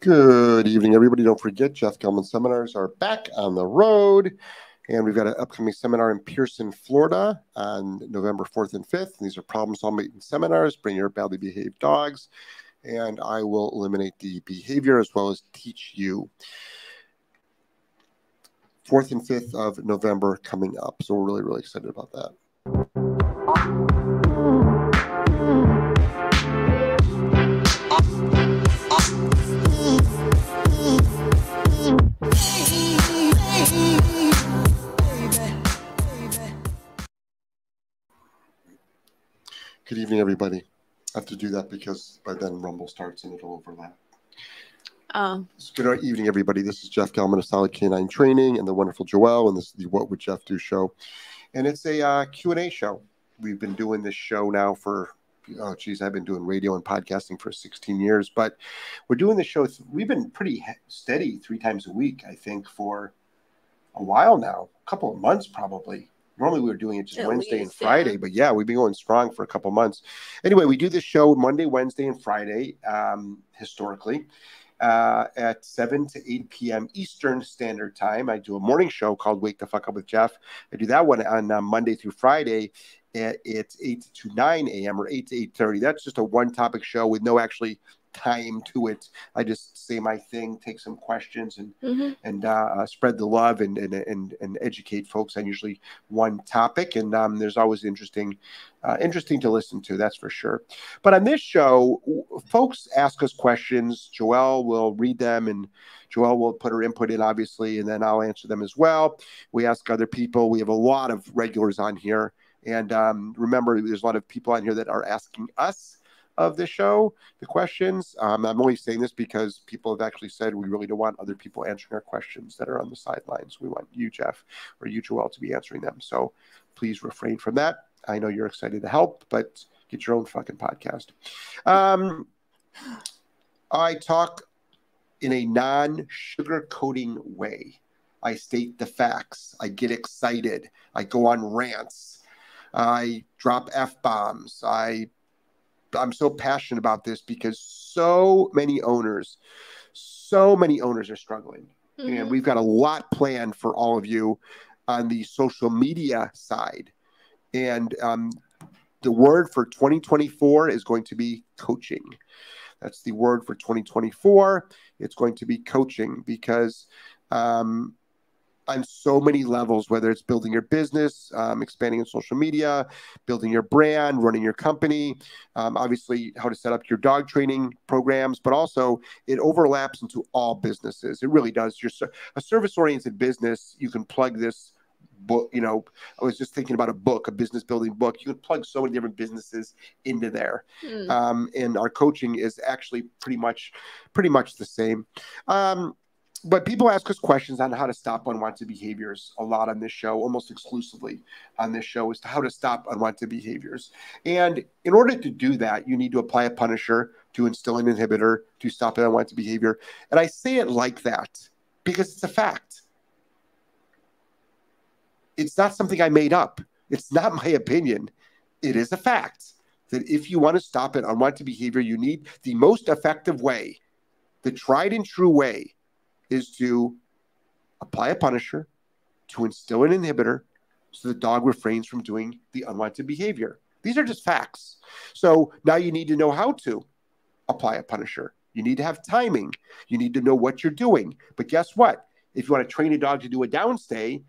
Good evening, everybody. Don't forget, Jeff Gellman seminars are back on the road. And we've got an upcoming seminar in Pearson, Florida on November 4th and 5th. And these are problem solving seminars. Bring your badly behaved dogs. And I will eliminate the behavior as well as teach you. 4th and 5th of November coming up. So we're really, really excited about that. Good evening, everybody. I have to do that because by then Rumble starts and it'll overlap. Oh, Good evening, everybody. This is Jeff Gellman of Solid K9 Training and the wonderful Joelle, and this is the What Would Jeff Do show. And it's a uh, Q&A show. We've been doing this show now for, oh, geez, I've been doing radio and podcasting for 16 years, but we're doing this show. We've been pretty steady three times a week, I think, for a while now, a couple of months probably. Normally we were doing it just At Wednesday and least, yeah. Friday, but yeah, we've been going strong for a couple months. Anyway, we do this show Monday, Wednesday, and Friday um, historically uh, at 7 to 8 p.m. Eastern Standard Time. I do a morning show called Wake the Fuck Up with Jeff. I do that one on uh, Monday through Friday. At, it's 8 to 9 a.m. or 8 to 8.30. That's just a one-topic show with no actually time to it. I just say my thing, take some questions, and mhm. and uh, uh, spread the love and, and and and educate folks on usually one topic. And um, there's always interesting, uh, interesting to listen to. That's for sure. But on this show, folks ask us questions. Joelle will read them, and Joelle will put her input in, obviously, and then I'll answer them as well. We ask other people. We have a lot of regulars on here, and um, remember, there's a lot of people on here that are asking us of the show the questions. Um, I'm only saying this because people have actually said we really don't want other people answering our questions that are on the sidelines. We want you, Jeff, or you, Joel, to be answering them. So please refrain from that. I know you're excited to help, but get your own fucking podcast. Um, I talk in a non sugarcoating way. I state the facts. I get excited. I go on rants. I drop f bombs. I I'm so passionate about this because so many owners, so many owners are struggling. And Mhm. we've got a lot planned for all of you on the social media side. And um, the word for 2024 is going to be coaching. That's the word for 2024. It's going to be coaching because um, on so many levels, whether it's building your business, um, expanding in social media, building your brand, running your company, um, obviously how to set up your dog training programs, but also it overlaps into all businesses. It really does. You're a service-oriented business. You can plug this book. You know, I was just thinking about a book, a business building book. You can plug so many different businesses into there. Mm. Um, and our coaching is actually pretty much, pretty much the same. Um, but people ask us questions on how to stop unwanted behaviors a lot on this show, almost exclusively on this show, is to how to stop unwanted behaviors. And in order to do that, you need to apply a punisher to instill an inhibitor to stop an unwanted behavior. And I say it like that because it's a fact. It's not something I made up. It's not my opinion. It is a fact that if you want to stop an unwanted behavior, you need the most effective way, the tried and true way is to apply a punisher, to instill an inhibitor, so the dog refrains from doing the unwanted behavior. These are just facts. So now you need to know how to apply a punisher. You need to have timing. You need to know what you're doing. But guess what? If you want to train a dog to do a downstay,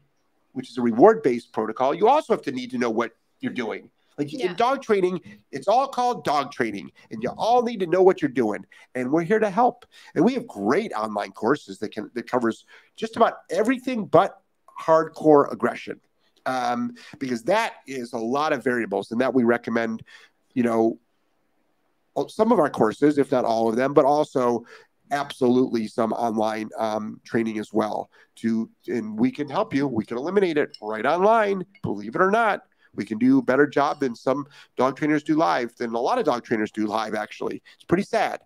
which is a reward based protocol, you also have to need to know what you're doing. Like Yeah. in dog training, it's all called dog training, and you all need to know what you're doing. And we're here to help. And we have great online courses that can that covers just about everything but hardcore aggression, um, because that is a lot of variables, and that we recommend. You know, some of our courses, if not all of them, but also absolutely some online um, training as well. To and we can help you. We can eliminate it right online. Believe it or not, we can do a better job than some dog trainers do live. Than a lot of dog trainers do live. Actually, it's pretty sad.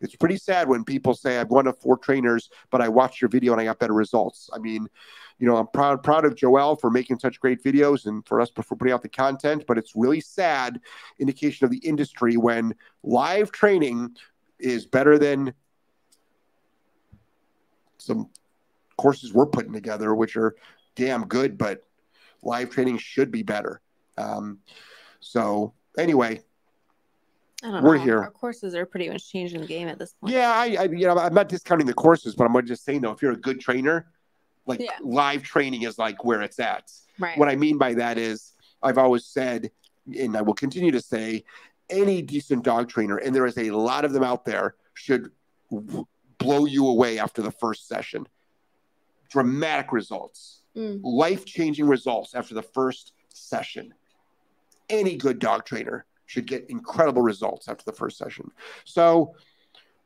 It's pretty sad when people say I've one of four trainers, but I watched your video and I got better results. I mean, you know, I'm proud proud of Joelle for making such great videos and for us for putting out the content. But it's really sad indication of the industry when live training is better than some courses we're putting together, which are damn good, but live training should be better. Um, so anyway, we're know. here. Our courses are pretty much changing the game at this point. Yeah, I, I you know I'm not discounting the courses, but I'm just saying though, if you're a good trainer, like Yeah. live training is like where it's at. Right. What I mean by that is I've always said, and I will continue to say, any decent dog trainer, and there is a lot of them out there, should blow you away after the first session. Dramatic results, Mm. life changing results after the first session. Any good dog trainer should get incredible results after the first session. So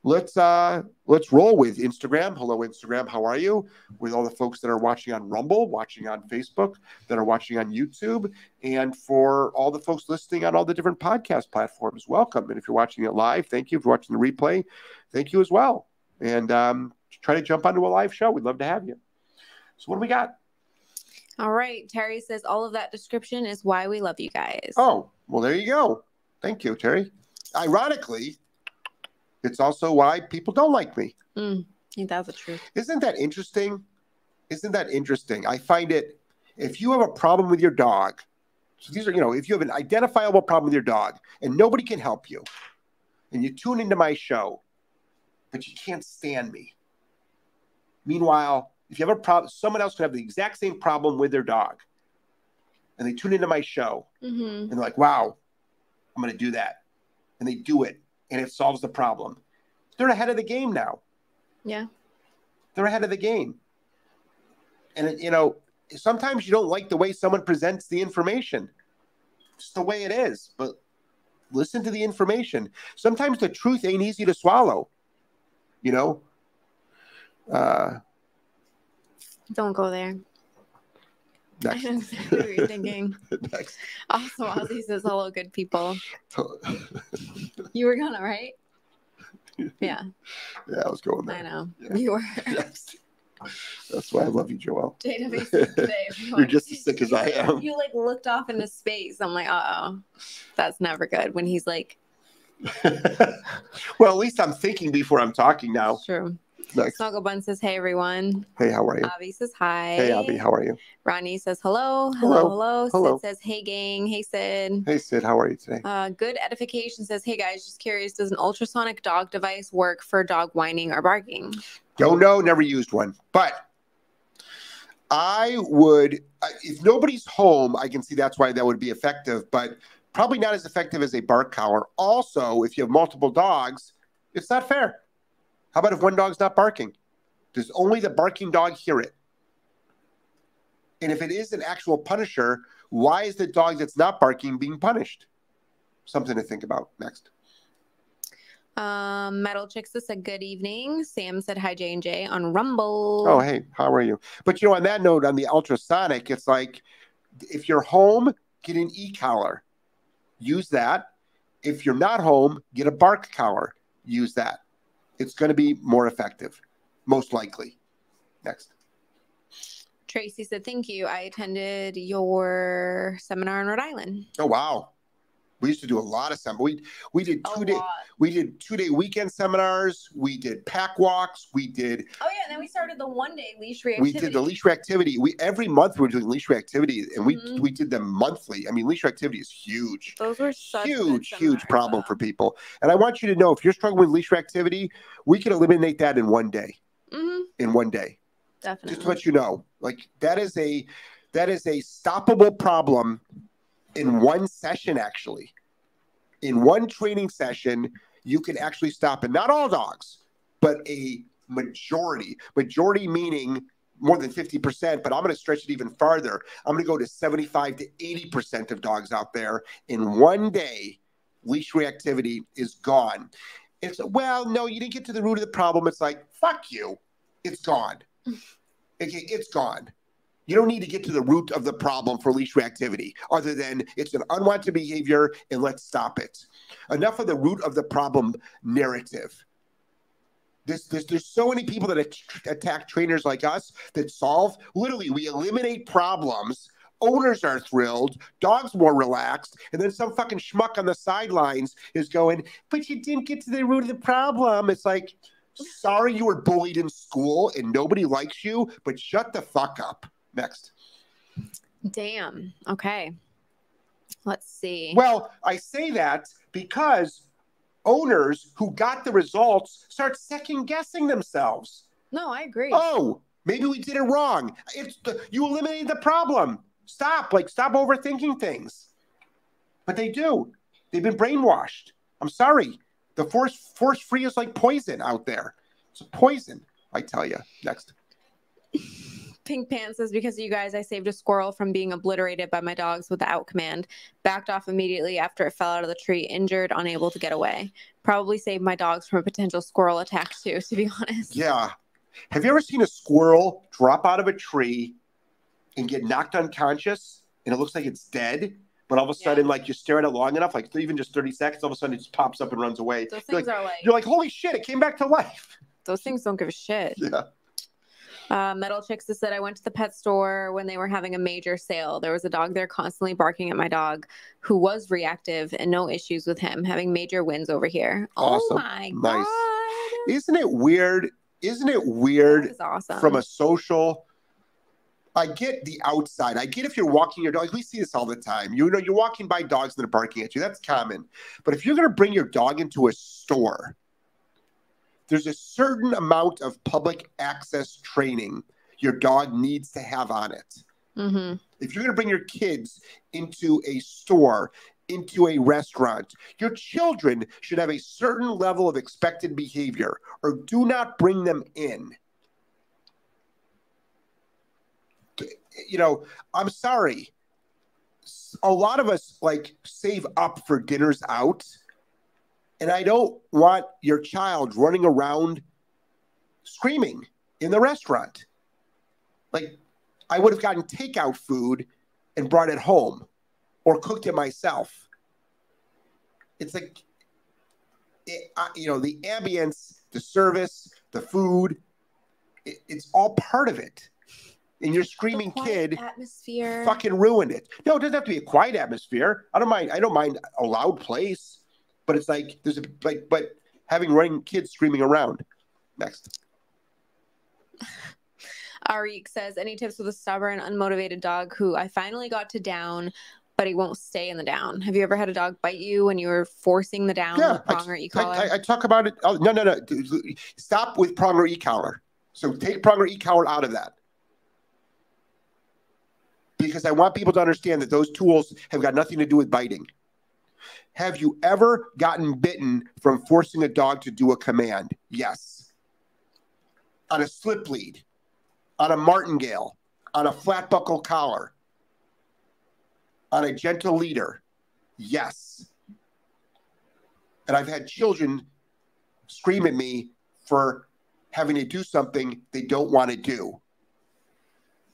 let's uh let's roll with Instagram. Hello Instagram, how are you? With all the folks that are watching on Rumble, watching on Facebook, that are watching on YouTube, and for all the folks listening on all the different podcast platforms, welcome. And if you're watching it live, thank you. If you're watching the replay, thank you as well. And um, try to jump onto a live show. We'd love to have you. So what do we got? All right. Terry says all of that description is why we love you guys. Oh, well, there you go. Thank you, Terry. Ironically, it's also why people don't like me. Mm, that's the truth. Isn't that interesting? Isn't that interesting? I find it, if you have a problem with your dog, so these are, you know, if you have an identifiable problem with your dog and nobody can help you, and you tune into my show, but you can't stand me. Meanwhile, if you have a problem, someone else could have the exact same problem with their dog, and they tune into my show, hmm and they're like, wow, I'm going to do that. And they do it, and it solves the problem. They're ahead of the game now. Yeah. They're ahead of the game. And, it, you know, sometimes you don't like the way someone presents the information. It's the way it is. But listen to the information. Sometimes the truth ain't easy to swallow. You know? Uh, Don't go there. I next. didn't see what you're thinking. next. Also, Ozzy says hello, good people. You were gonna, right? Yeah, yeah, I was going there. I know. Yeah. You were. Next. That's why I love you, Joel. You're just as sick as I am. You like looked off into space. I'm like, uh oh, that's never good. When he's like, well, at least I'm thinking before I'm talking now. true. Next. Snuggle Bun says, hey everyone. Hey, how are you? Avi says hi. Hey, Abby, how are you? Ronnie says hello. Hello. Hello. Hello. Hello. Sid says, hey gang. Hey Sid. Hey, Sid, how are you today? Uh, good edification says, hey guys, just curious, does an ultrasonic dog device work for dog whining or barking? Don't know, never used one. But I would, if nobody's home, I can see that's why that would be effective, but probably not as effective as a bark collar. Also, if you have multiple dogs, it's not fair. How about if one dog's not barking? Does only the barking dog hear it? And if it is an actual punisher, why is the dog that's not barking being punished? Something to think about. Next. Um, Metal Chicks said, good evening. Sam said, hi J and J on Rumble. Oh, hey, how are you? But you know, on that note, on the ultrasonic, it's like if you're home, get an e collar, use that. If you're not home, get a bark collar, use that. It's going to be more effective, most likely. Next. Tracy said, thank you. I attended your seminar in Rhode Island. Oh wow, we used to do a lot of sem. We we did A two day lot. we did two day weekend seminars. We did pack walks. We did Oh yeah, and then we started the one day leash reactivity. we did the leash reactivity. We every month we were doing leash reactivity, and we Mhm. we did them monthly. I mean, leash reactivity is huge. Those were huge, huge problem though. for people. And I want you to know if you're struggling with leash reactivity, we can eliminate that in one day. Mhm, In one day, definitely. just to let you know, like that is a that is a stoppable problem in mm-hmm. one session. Actually, in one training session, you can actually stop it. Not all dogs, but a majority. Majority meaning more than 50%, but I'm going to stretch it even farther. I'm going to go to 75 to 80% of dogs out there in one day. Leash reactivity is gone. It's well, no, you didn't get to the root of the problem. It's like, fuck you. It's gone. Okay, it's gone. You don't need to get to the root of the problem for leash reactivity, other than it's an unwanted behavior and let's stop it. Enough of the root of the problem narrative. This, there's so many people that at- attack trainers like us that solve. Literally, we eliminate problems. Owners are thrilled. Dogs more relaxed. And then some fucking schmuck on the sidelines is going, "But you didn't get to the root of the problem." It's like, Sorry you were bullied in school and nobody likes you, but shut the fuck up. Next. Damn. Okay. Let's see. Well, I say that because owners who got the results start second guessing themselves. No, I agree. Oh, maybe we did it wrong. It's the, you eliminated the problem. Stop, like stop overthinking things. But they do. They've been brainwashed. I'm sorry. The force force free is like poison out there. It's poison, I tell you. Next. Pink Pants says, because of you guys, I saved a squirrel from being obliterated by my dogs without command. Backed off immediately after it fell out of the tree, injured, unable to get away. Probably saved my dogs from a potential squirrel attack, too, to be honest. Yeah. Have you ever seen a squirrel drop out of a tree and get knocked unconscious and it looks like it's dead? But all of a sudden, yeah. like you stare at it long enough, like even just 30 seconds, all of a sudden it just pops up and runs away. Those you're things like, are like you're like, holy shit, it came back to life. Those things don't give a shit. Yeah. Uh, Metal Chicks has said I went to the pet store when they were having a major sale. There was a dog there constantly barking at my dog, who was reactive and no issues with him, having major wins over here. Oh awesome. Oh my nice. god! Isn't it weird? Isn't it weird? awesome. From a social. I get the outside. I get if you're walking your dog. We see this all the time. You know, you're walking by dogs that are barking at you. That's common. But if you're going to bring your dog into a store there's a certain amount of public access training your dog needs to have on it. Mm-hmm. If you're going to bring your kids into a store, into a restaurant, your children should have a certain level of expected behavior, or do not bring them in. You know, I'm sorry. A lot of us like save up for dinners out and I don't want your child running around screaming in the restaurant. Like, I would have gotten takeout food and brought it home or cooked it myself. It's like, it, uh, you know, the ambience, the service, the food, it, it's all part of it. And your screaming kid atmosphere fucking ruined it. No, it doesn't have to be a quiet atmosphere. I don't mind. I don't mind a loud place but it's like there's a like but having running kids screaming around. Next. Arik says, any tips with a stubborn, unmotivated dog who I finally got to down, but he won't stay in the down. Have you ever had a dog bite you when you were forcing the down yeah, with prong or e-collar? I, I, I, talk about it. Oh, no, no, no. Stop with prong or e-collar. So take prong or e-collar out of that. Because I want people to understand that those tools have got nothing to do with biting. Have you ever gotten bitten from forcing a dog to do a command? Yes. On a slip lead, on a martingale, on a flat buckle collar, on a gentle leader? Yes. And I've had children scream at me for having to do something they don't want to do.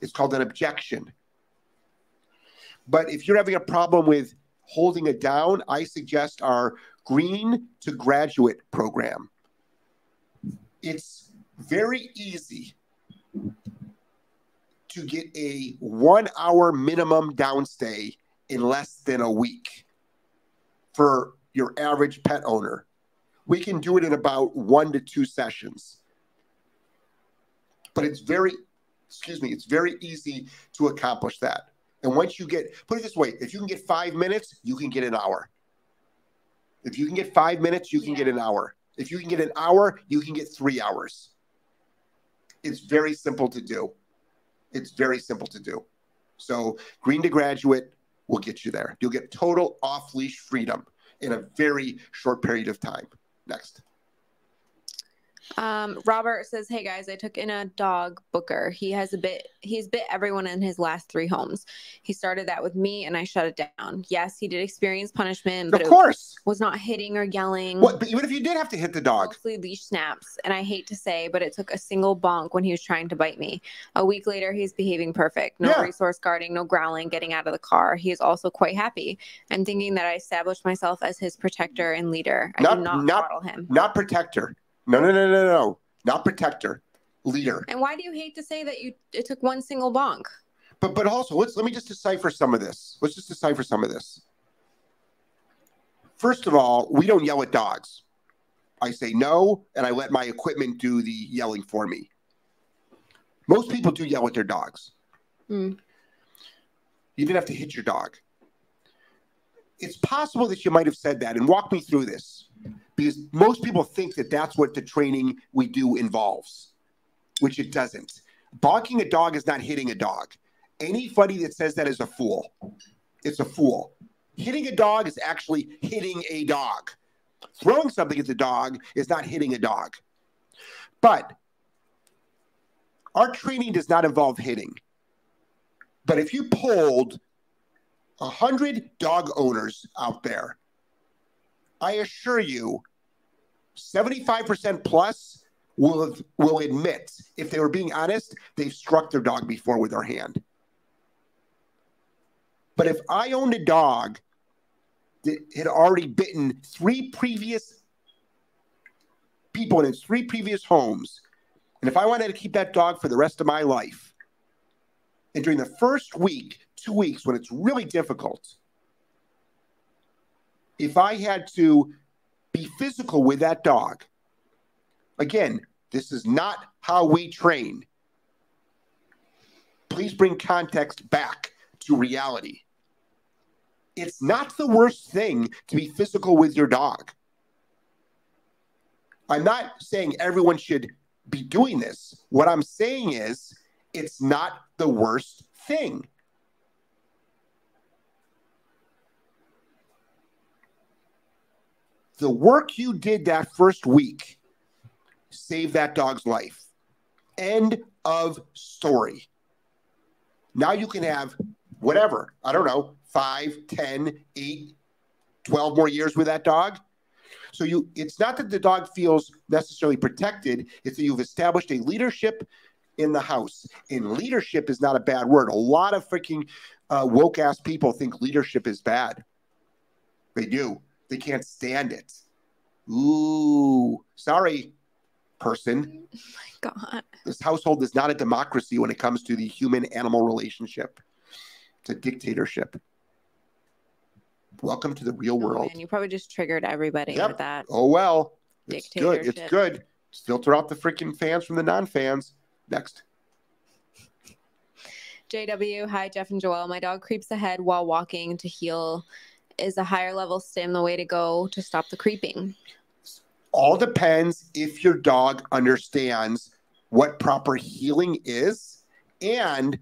It's called an objection. But if you're having a problem with holding it down, I suggest our Green to Graduate program. It's very easy to get a one hour minimum downstay in less than a week for your average pet owner. We can do it in about one to two sessions. But it's very, excuse me, it's very easy to accomplish that. And once you get, put it this way, if you can get five minutes, you can get an hour. If you can get five minutes, you can yeah. get an hour. If you can get an hour, you can get three hours. It's very simple to do. It's very simple to do. So, Green to Graduate will get you there. You'll get total off leash freedom in a very short period of time. Next. Um, Robert says, "Hey guys, I took in a dog Booker. He has a bit. He's bit everyone in his last three homes. He started that with me, and I shut it down. Yes, he did experience punishment, but of course was not hitting or yelling. What? But even if you did have to hit the dog, mostly leash snaps. And I hate to say, but it took a single bonk when he was trying to bite me. A week later, he's behaving perfect. No yeah. resource guarding, no growling, getting out of the car. He is also quite happy. I'm thinking that I established myself as his protector and leader. I not, do not, not him. Not protector." No, no, no, no, no. Not protector, leader. And why do you hate to say that you it took one single bonk? But but also let's let me just decipher some of this. Let's just decipher some of this. First of all, we don't yell at dogs. I say no, and I let my equipment do the yelling for me. Most people do yell at their dogs. Mm. You didn't have to hit your dog. It's possible that you might have said that, and walk me through this, because most people think that that's what the training we do involves, which it doesn't. Bonking a dog is not hitting a dog. Anybody that says that is a fool. It's a fool. Hitting a dog is actually hitting a dog. Throwing something at the dog is not hitting a dog. But our training does not involve hitting. But if you polled 100 dog owners out there, I assure you, 75% plus will, will admit, if they were being honest, they've struck their dog before with their hand. But if I owned a dog that had already bitten three previous people in its three previous homes, and if I wanted to keep that dog for the rest of my life, and during the first week, two weeks, when it's really difficult, if I had to be physical with that dog, again, this is not how we train. Please bring context back to reality it's not the worst thing to be physical with your dog. I'm not saying everyone should be doing this. What I'm saying is it's not the worst thing. The work you did that first week saved that dog's life. End of story. Now you can have whatever, I don't know, five, 10, 8, 12 more years with that dog. So you it's not that the dog feels necessarily protected, it's that you've established a leadership in the house. And leadership is not a bad word. A lot of freaking uh, woke ass people think leadership is bad. They do. They can't stand it. Ooh, sorry, person. Oh my God. This household is not a democracy when it comes to the human animal relationship, it's a dictatorship. Welcome to the real oh, world. Oh, man, you probably just triggered everybody Yep. with that. Oh well. It's good. It's good. Just filter out the freaking fans from the non-fans. Next. JW, hi Jeff and Joel. My dog creeps ahead while walking to heel. Is a higher level stim the way to go to stop the creeping? All depends if your dog understands what proper heeling is and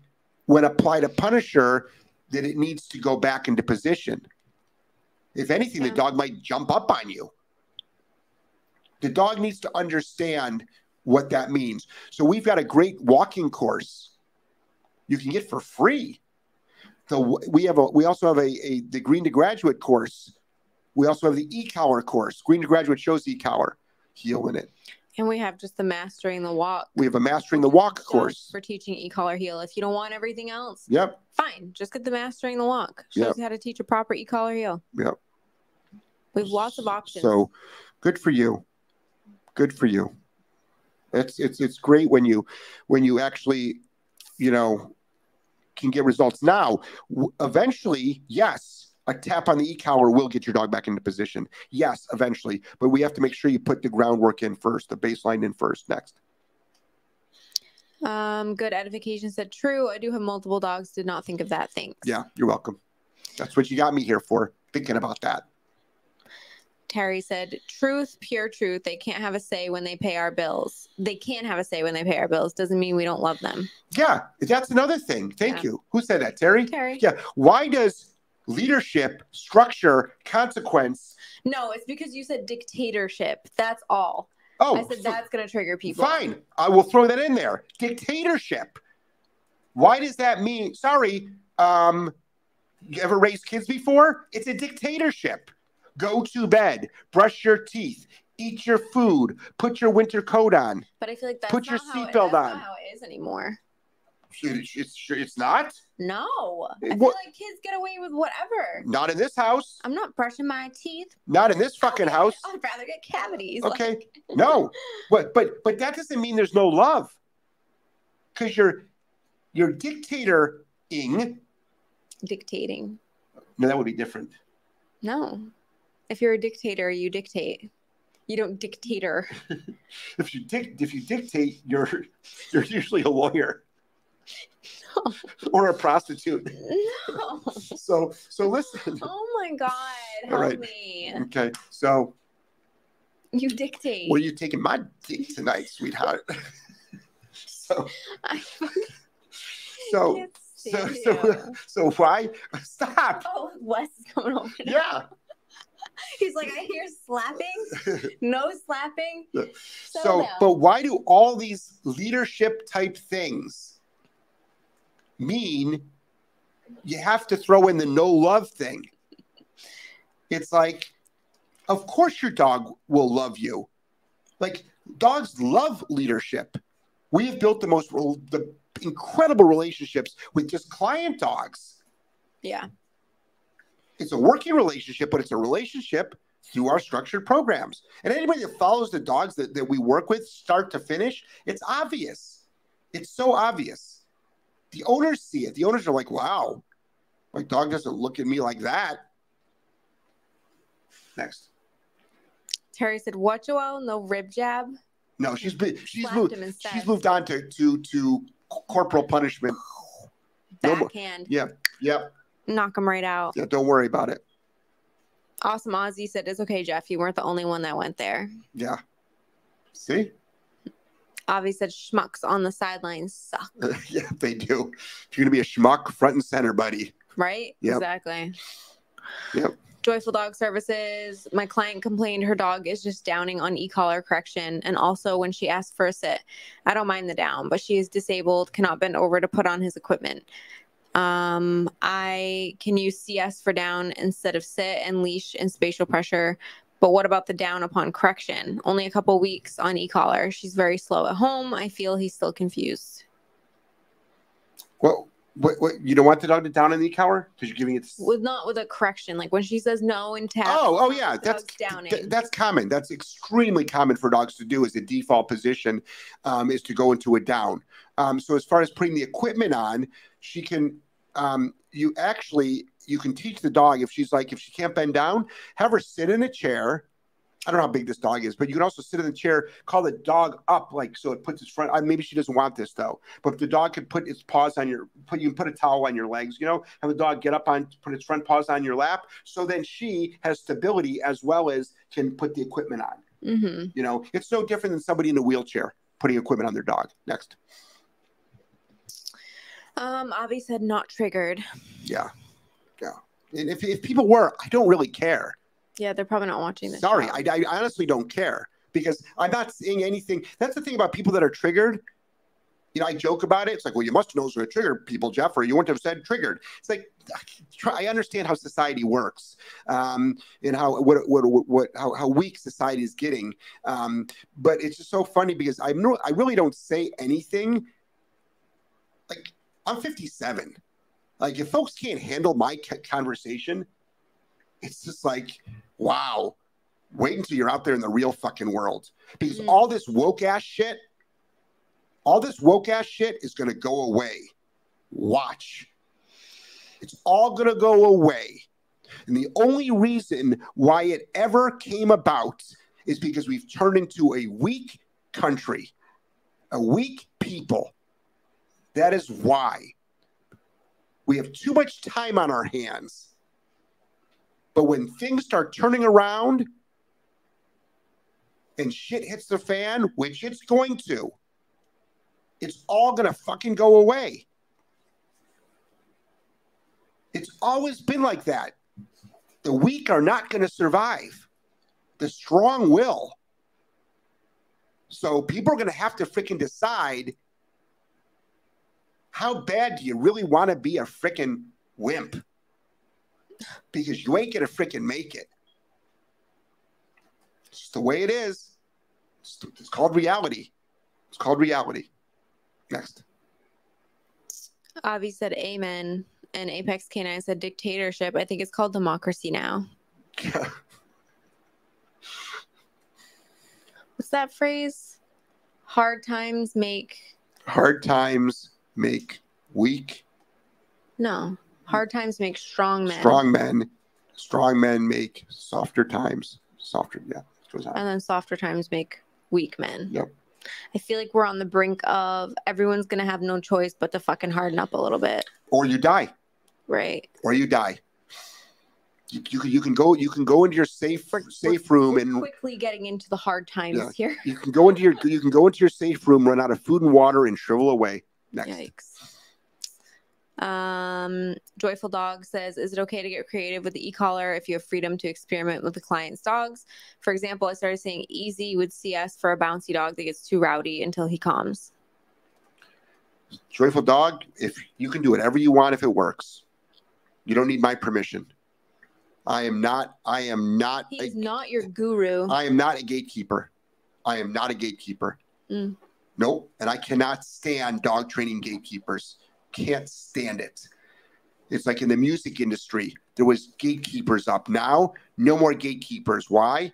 when applied a punisher that it needs to go back into position. If anything, the dog might jump up on you. The dog needs to understand what that means. So we've got a great walking course you can get for free. So we have a we also have a, a the Green to Graduate course. We also have the e-collar course. Green to Graduate shows e-collar heel in it. And we have just the mastering the walk. We have a mastering the walk course. for teaching e-collar heel. If you don't want everything else, Yep, fine. Just get the mastering the walk. Shows Yep. you how to teach a proper e-collar heel. yep. We have lots of options. So good for you. Good for you. It's it's it's great when you when you actually, you know, can get results. Now, eventually, yes, a tap on the e-collar will get your dog back into position. Yes, eventually, but we have to make sure you put the groundwork in first, the baseline in first. Next. um, good edification said true. I do have multiple dogs. Did not think of that. Thanks. Yeah, you're welcome. That's what you got me here for, thinking about that. Terry said, truth, pure truth. They can't have a say when they pay our bills. They can't have a say when they pay our bills. Doesn't mean we don't love them. Yeah, that's another thing. Thank Yeah. you. Who said that, Terry? Terry? Yeah. Why does leadership, structure, consequence? No, it's because you said dictatorship. That's all. Oh, I said f- that's going to trigger people. fine. I will throw that in there. Dictatorship. Why does that mean? Sorry. Um, you ever raised kids before? It's a dictatorship. Go to bed, brush your teeth, eat your food, put your winter coat on. But I feel like that's Put your not how seatbelt on. how it is anymore. It's, it's, it's not. No. I feel What- like kids get away with whatever. Not in this house. I'm not brushing my teeth. Not in this fucking house. I'd rather get cavities. Okay. Like, No, but but but that doesn't mean there's no love, because you're you're dictator-ing. dictating. No, that would be different. No. If you're a dictator, you dictate. You don't dictator. if you dic- if you dictate, you're you're usually a lawyer. No. Or a prostitute. No. so so listen. Oh my God. Help All right. me. Okay. So you dictate. Well, you're taking my dick tonight, sweetheart. so I so so, so, so why stop? Oh, Wes is coming over. Now. He's like, I hear slapping. No slapping. So, so but why do all these leadership type things mean you have to throw in the no love thing? It's like, of course your dog will love you. Like dogs love leadership. We have built the most the incredible relationships with just client dogs. Yeah. It's a working relationship, but it's a relationship through our structured programs. And anybody that follows the dogs that, that we work with start to finish, it's obvious. It's so obvious. The owners see it. The owners are like, wow, my dog doesn't look at me like that. Next. Terry said, "What, Joel? No rib jab." No, she's been she's moved she's moved on to to to corporal punishment. Backhand. No, yeah. Yep. Knock him right out. Yeah. Don't worry about it. Awesome. Ozzy said, "It's okay, Jeff. You weren't the only one that went there." Yeah. See. Avi said, "Schmucks on the sidelines suck." yeah, they do. If you're gonna be a schmuck, front and center, buddy. Right. Yep. Exactly. Yep. Joyful Dog Services. My client complained her dog is just downing on e-collar correction and also when she asked for a sit. I don't mind the down, but she is disabled, cannot bend over to put on his equipment. Um, I can use CS for down instead of sit and leash and spatial pressure. But what about the down upon correction? Only a couple weeks on e-collar. She's very slow at home. I feel he's still confused. Well, what, what you don't want the dog to down in the collar because you're giving it with not with a correction like when she says no and tap. Oh, oh yeah, that's th- that's common. That's extremely common for dogs to do. Is the default position um, is to go into a down. Um, so as far as putting the equipment on, she can. Um, you actually you can teach the dog if she's like if she can't bend down, have her sit in a chair I don't know how big this dog is, but you can also sit in the chair, call the dog up, like so it puts its front. Maybe she doesn't want this though, but if the dog can put its paws on your, put you can put a towel on your legs, you know, have the dog get up on, put its front paws on your lap, so then she has stability as well as can put the equipment on. Mm-hmm. You know, it's no different than somebody in a wheelchair putting equipment on their dog. Next. Um, Avi said not triggered. Yeah, yeah. And if if people were, I don't really care. Yeah, they're probably not watching this. Sorry, I, I honestly don't care because I'm not seeing anything. That's the thing about people that are triggered. You know, I joke about it. It's like, well, you must know what's going to trigger people, Jeff, or you wouldn't have said triggered. It's like, I understand how society works um, and how what what what how, how weak society is getting. Um, but it's just so funny because I'm no, I really don't say anything. Like I'm 57. Like if folks can't handle my conversation, it's just like wow, wait until you're out there in the real fucking world. Because mm. all this woke ass shit, all this woke ass shit is going to go away. Watch. It's all going to go away. And the only reason why it ever came about is because we've turned into a weak country, a weak people. That is why. We have too much time on our hands. But when things start turning around and shit hits the fan, which it's going to, it's all going to fucking go away. It's always been like that. The weak are not going to survive, the strong will. So people are going to have to freaking decide how bad do you really want to be a freaking wimp? because you ain't gonna freaking make it. It's just the way it is. It's, it's called reality. It's called reality. Next. Avi said amen, and Apex Canine said dictatorship. I think it's called democracy now. What's that phrase? Hard times make. Hard times make weak. No. Hard times make strong men. Strong men. Strong men make softer times. Softer, yeah. Goes on. And then softer times make weak men. Yep. I feel like we're on the brink of everyone's gonna have no choice but to fucking harden up a little bit. Or you die. Right. Or you die. You, you can you can go you can go into your safe We're- safe room We're and quickly getting into the hard times Yeah. here. you can go into your you can go into your safe room, run out of food and water, and shrivel away. Next. Yikes. Um, Joyful Dog says, "Is it okay to get creative with the e-collar if you have freedom to experiment with the client's dogs? For example, I started saying easy with CS for a bouncy dog that gets too rowdy until he calms. Joyful dog, if you can do whatever you want if it works. You don't need my permission. I am not I am not a, He's not your guru. I am not a gatekeeper. I am not a gatekeeper. Mm. Nope. And I cannot stand dog training gatekeepers. Can't stand it. It's like in the music industry, there was gatekeepers up. Now, no more gatekeepers. Why?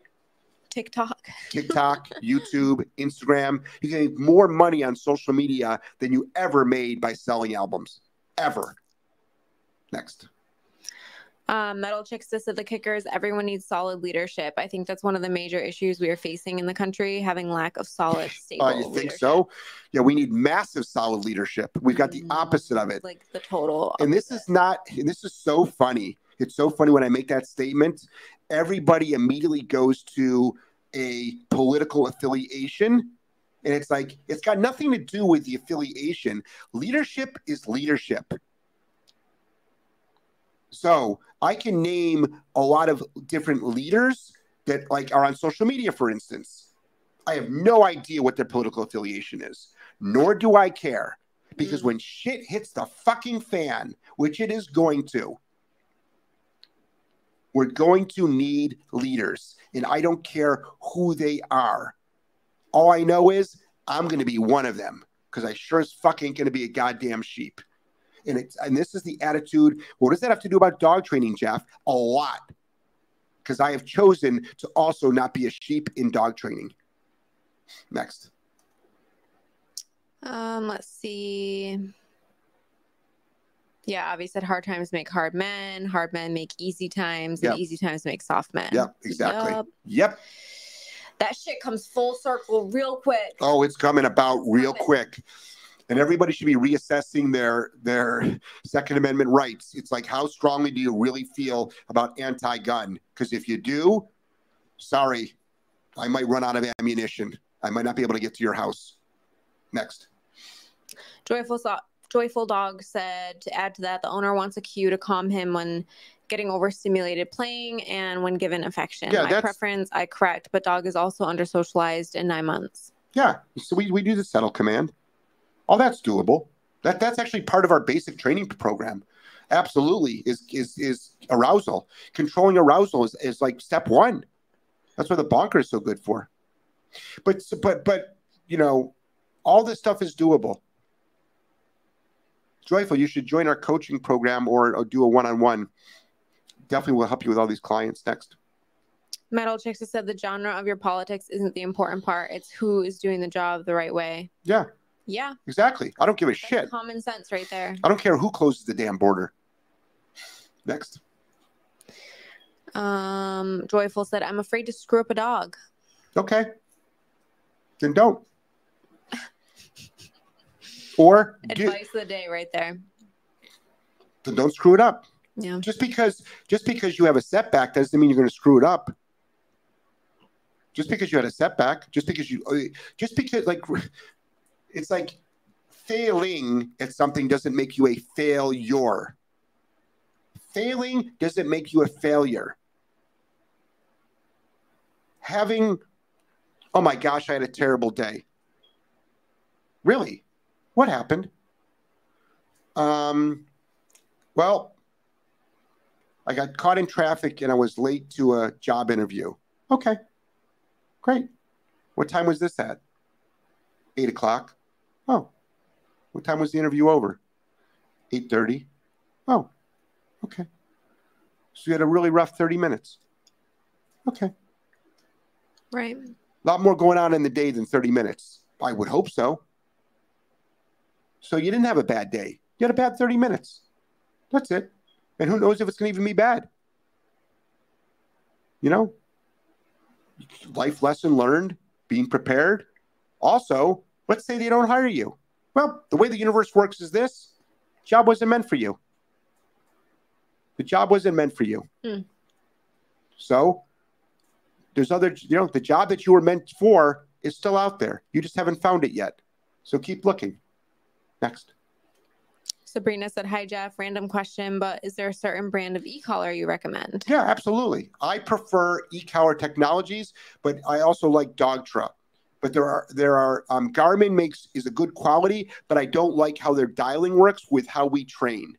TikTok. TikTok, YouTube, Instagram. You can make more money on social media than you ever made by selling albums. Ever. Next. Um, Metal Chicks said the kickers. Everyone needs solid leadership. I think that's one of the major issues we are facing in the country, having lack of solid, stable. Uh, you think leadership. so? Yeah, we need massive solid leadership. We've got the Mm. opposite of it. Like the total. And this is not, and this is so funny. It's so funny when I make that statement. Everybody immediately goes to a political affiliation. And it's like, it's got nothing to do with the affiliation. Leadership is leadership. So I can name a lot of different leaders that like are on social media, for instance. I have no idea what their political affiliation is, nor do I care. Because Mm. when shit hits the fucking fan, which it is going to, we're going to need leaders. And I don't care who they are. All I know is I'm going to be one of them because I sure as fuck ain't going to be a goddamn sheep. And it's and this is the attitude. What does that have to do about dog training, Jeff? A lot. Because I have chosen to also not be a sheep in dog training. Next. Um, let's see. Yeah, Avi said hard times make hard men, hard men make easy times, Yep. and easy times make soft men. Yep, exactly. Yup. Yep. That shit comes full circle real quick. Oh, it's coming about real quick. And everybody should be reassessing their their Second Amendment rights. It's like how strongly do you really feel about anti-gun? Because if you do, sorry, I might run out of ammunition. I might not be able to get to your house. Next. Joyful Joyful Dog said to add to that, the owner wants a cue to calm him when getting overstimulated playing and when given affection. Yeah, My that's- preference, I correct, but dog is also under socialized in nine months. Yeah. So we, we do the settle command. All that's doable. That that's actually part of our basic training program. Absolutely is is is arousal. Controlling arousal is, is like step one. That's what the bonker is so good for. But but but you know, all this stuff is doable. Joyful, you should join our coaching program or, or do a one-on-one. Definitely will help you with all these clients next. Metal Chicks has said the genre of your politics isn't the important part. It's who is doing the job the right way. Yeah, Yeah, exactly. I don't give a that's shit. common sense right there. I don't care who closes the damn border. Next. Um, Joyful said, I'm afraid to screw up a dog. Okay. Then don't. Or Advice of the day right there. then don't screw it up. Yeah. Just because just because you have a setback doesn't mean you're going to screw it up. Just because you had a setback, just because you uh, just because like it's like failing at something doesn't make you a failure. Failing doesn't make you a failure. Having oh my gosh, I had a terrible day. Really? What happened? Um well, I got caught in traffic and I was late to a job interview. Okay, great. What time was this at? Eight o'clock. Oh, what time was the interview over? Eight thirty. Oh, okay. So you had a really rough thirty minutes. Okay, Right. a lot more going on in the day than thirty minutes. I would hope so. So you didn't have a bad day. You had a bad thirty minutes. That's it. And who knows if it's going to even be bad? You know, life lesson learned, being prepared. Also, let's say they don't hire you. Well, the way the universe works is this job wasn't meant for you. The job wasn't meant for you. Mm. So there's other, you know, the job that you were meant for is still out there. You just haven't found it yet. So keep looking. Next. Sabrina said, Hi, Jeff. Random question, but is there a certain brand of e collar you recommend? Yeah, absolutely. I prefer e collar technologies, but I also like Dogtra. But there are there are um, Garmin makes is a good quality, but I don't like how their dialing works with how we train.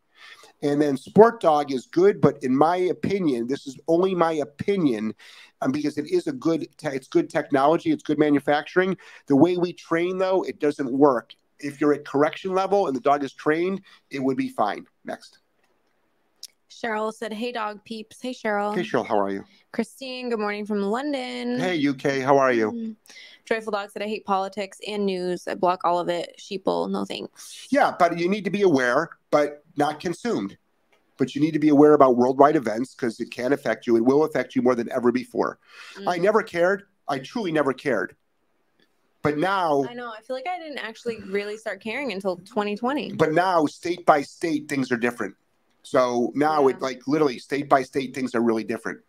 And then Sport Dog is good, but in my opinion, this is only my opinion, um, because it is a good, it's good technology, it's good manufacturing. The way we train, though, it doesn't work if you're at correction level and the dog is trained, it would be fine. Next. Cheryl said, Hey, dog peeps. Hey, Cheryl. Hey, Cheryl. How are you? Christine, good morning from London. Hey, UK. How are you? Joyful Dog said, I hate politics and news. I block all of it. Sheeple, no thanks. Yeah, but you need to be aware, but not consumed. But you need to be aware about worldwide events because it can affect you. It will affect you more than ever before. Mm-hmm. I never cared. I truly never cared. But now I know, I feel like I didn't actually really start caring until 2020. But now state by state things are different. So now yeah. it like literally state by state things are really different.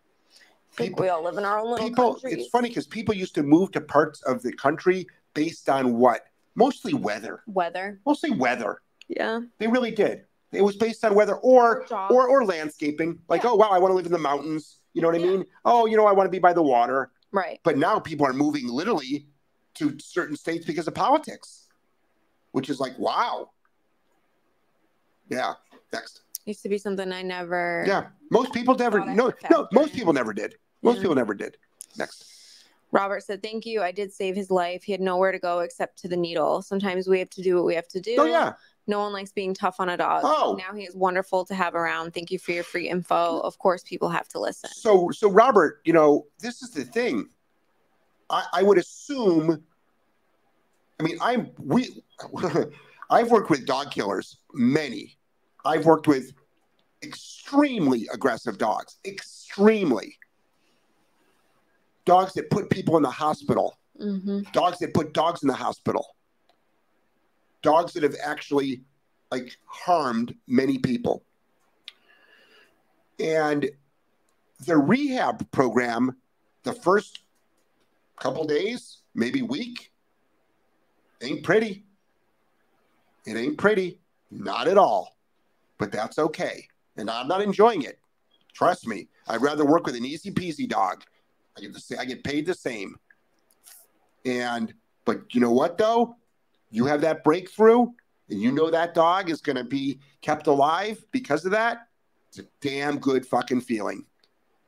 People, we all live in our own little people, countries. It's funny because people used to move to parts of the country based on what? Mostly weather. Weather. Mostly weather. Yeah. They really did. It was based on weather or or, or, or landscaping. Like, yeah. oh wow, I want to live in the mountains. You know what yeah. I mean? Oh, you know, I want to be by the water. Right. But now people are moving literally to certain states because of politics, which is like, wow. Yeah. Next. Used to be something I never. Yeah. Most people never. No, no, most people never did. Most people never did. Next. Robert said, Thank you. I did save his life. He had nowhere to go except to the needle. Sometimes we have to do what we have to do. Oh, yeah. No one likes being tough on a dog. Oh. Now he is wonderful to have around. Thank you for your free info. Of course, people have to listen. So, so Robert, you know, this is the thing. I, I would assume. I mean, I'm we. I've worked with dog killers, many. I've worked with extremely aggressive dogs, extremely. Dogs that put people in the hospital, mm-hmm. dogs that put dogs in the hospital, dogs that have actually like harmed many people. And the rehab program, the first couple days, maybe week, ain't pretty. It ain't pretty, not at all. But that's okay. And I'm not enjoying it. Trust me. I'd rather work with an easy peasy dog. I get the I get paid the same. And but you know what though? You have that breakthrough and you know that dog is going to be kept alive because of that. It's a damn good fucking feeling.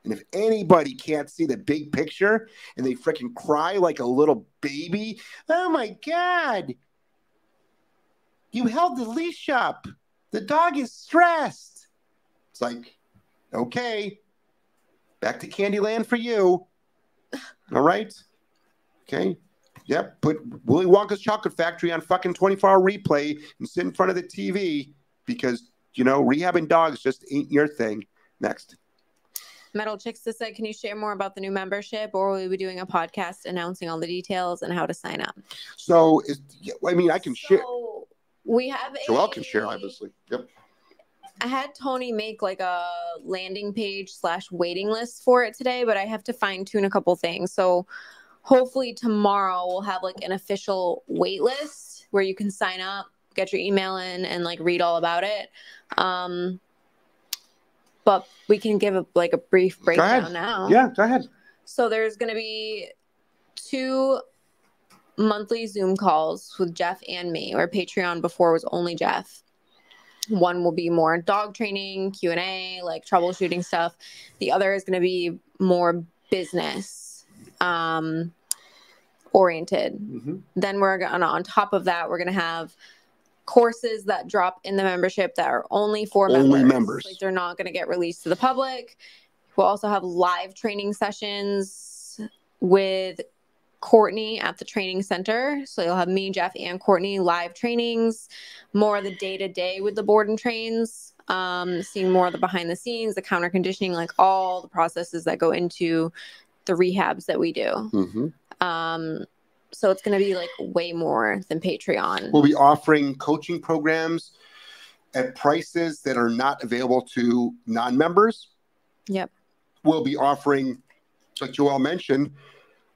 And if anybody can't see the big picture and they freaking cry like a little baby, oh my God. You held the leash up. The dog is stressed. It's like, okay, back to Candyland for you. All right. Okay. Yep. Put Willy Wonka's Chocolate Factory on fucking 24 hour replay and sit in front of the TV because, you know, rehabbing dogs just ain't your thing. Next. Metal Chicks said, Can you share more about the new membership, or will we be doing a podcast announcing all the details and how to sign up? So, is, I mean, I can so share. We have. Joel a, can share, obviously. Yep. I had Tony make like a landing page slash waiting list for it today, but I have to fine tune a couple things. So, hopefully tomorrow we'll have like an official wait list where you can sign up, get your email in, and like read all about it. Um, but we can give a like a brief breakdown now. Yeah, go ahead. So there's going to be two monthly Zoom calls with Jeff and me, or Patreon before was only Jeff. One will be more dog training, Q and A, like troubleshooting stuff. The other is going to be more business um, oriented. Mm-hmm. Then we're gonna on top of that, we're gonna have courses that drop in the membership that are only for only members. members. Like they're not going to get released to the public. We'll also have live training sessions with Courtney at the training center. So you'll have me, Jeff, and Courtney live trainings, more of the day to day with the board and trains, um, seeing more of the behind the scenes, the counter conditioning, like all the processes that go into the rehabs that we do. Mm-hmm. Um, so it's going to be like way more than Patreon. We'll be offering coaching programs at prices that are not available to non-members. Yep. We'll be offering, like Joelle mentioned,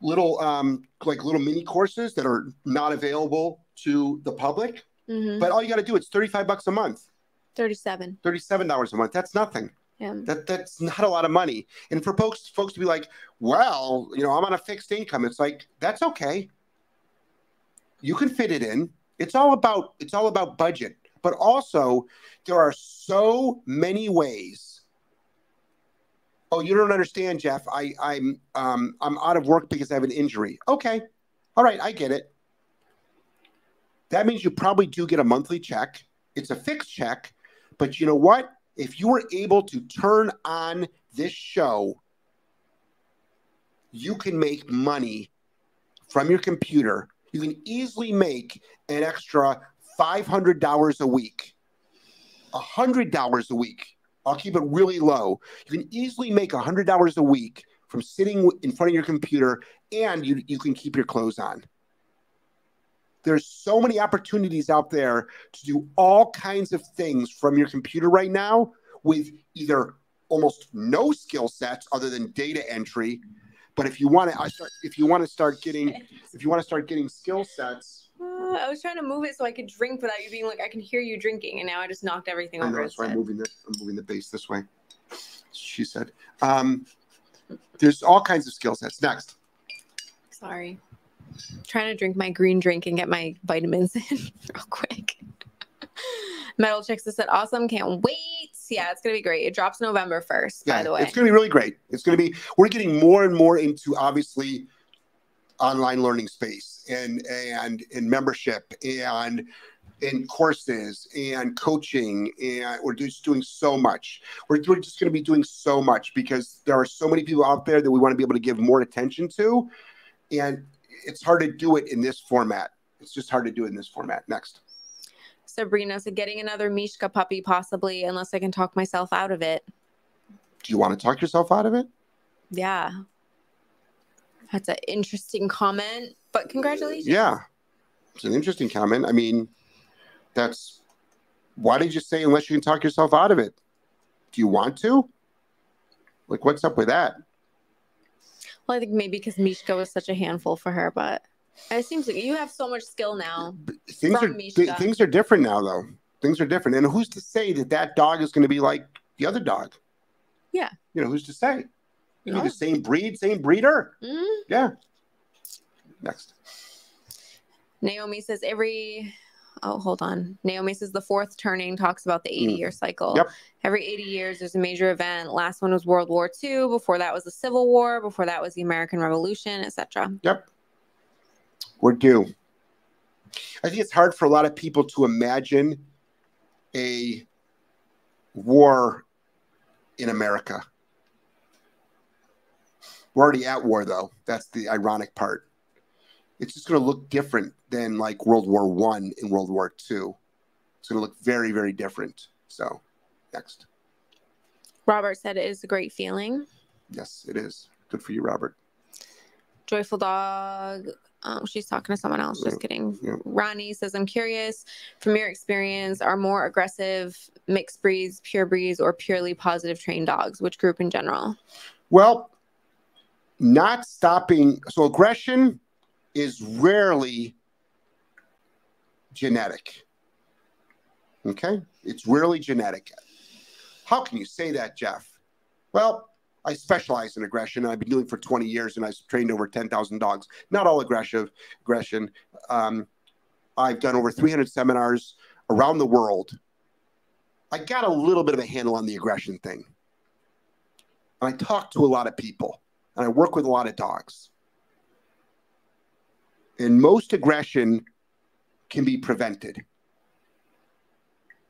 little um, like little mini courses that are not available to the public. Mm-hmm. But all you got to do it's 35 bucks a month. 37. $37 a month. That's nothing. Yeah. That that's not a lot of money. And for folks folks to be like, well, you know, I'm on a fixed income. It's like that's okay. You can fit it in. It's all about it's all about budget. But also, there are so many ways. Oh, you don't understand, Jeff. I I'm um I'm out of work because I have an injury. Okay. All right, I get it. That means you probably do get a monthly check. It's a fixed check, but you know what? if you were able to turn on this show, you can make money from your computer. You can easily make an extra $500 a week, $100 a week. I'll keep it really low. You can easily make $100 a week from sitting in front of your computer and you, you can keep your clothes on. There's so many opportunities out there to do all kinds of things from your computer right now with either almost no skill sets other than data entry. But if you want to, if you want to start getting, if you want to start getting skill sets. Uh, I was trying to move it so I could drink without you being like, I can hear you drinking, and now I just knocked everything I over. Know, that's why I'm moving the, I'm moving the base this way. She said, um, "There's all kinds of skill sets." Next. Sorry trying to drink my green drink and get my vitamins in real quick. Metal Chicks has said, awesome. Can't wait. Yeah, it's going to be great. It drops November 1st, yeah, by the way. It's going to be really great. It's going to be, we're getting more and more into obviously online learning space and, and, and membership and, in courses and coaching and we're just doing so much we're, we're just going to be doing so much because there are so many people out there that we want to be able to give more attention to and it's hard to do it in this format. It's just hard to do it in this format. Next. Sabrina said, getting another Mishka puppy, possibly, unless I can talk myself out of it. Do you want to talk yourself out of it? Yeah. That's an interesting comment, but congratulations. Yeah. It's an interesting comment. I mean, that's why did you say unless you can talk yourself out of it? Do you want to? Like, what's up with that? Well, I think maybe because Mishka was such a handful for her, but it seems like you have so much skill now. Things are th- things are different now, though. Things are different, and who's to say that that dog is going to be like the other dog? Yeah. You know, who's to say? You yeah. the same breed, same breeder. Mm-hmm. Yeah. Next. Naomi says every oh, hold on. Naomi says the fourth turning talks about the hmm. 80 year cycle. Yep. Every 80 years, there's a major event. Last one was World War II. Before that was the Civil War. Before that was the American Revolution, etc. Yep. We're due. I think it's hard for a lot of people to imagine a war in America. We're already at war, though. That's the ironic part it's just going to look different than like World War One and World War Two. It's going to look very, very different. So, next. Robert said it is a great feeling. Yes, it is. Good for you, Robert. Joyful dog. Um, she's talking to someone else. Just kidding. Yeah. Ronnie says, I'm curious from your experience, are more aggressive mixed breeds, pure breeds, or purely positive trained dogs? Which group in general? Well, not stopping. So, aggression is rarely genetic. Okay? It's rarely genetic. How can you say that, Jeff? Well, I specialize in aggression. I've been doing it for 20 years and I've trained over 10,000 dogs. Not all aggressive aggression. Um, I've done over 300 seminars around the world. I got a little bit of a handle on the aggression thing. And I talk to a lot of people and I work with a lot of dogs. And most aggression can be prevented.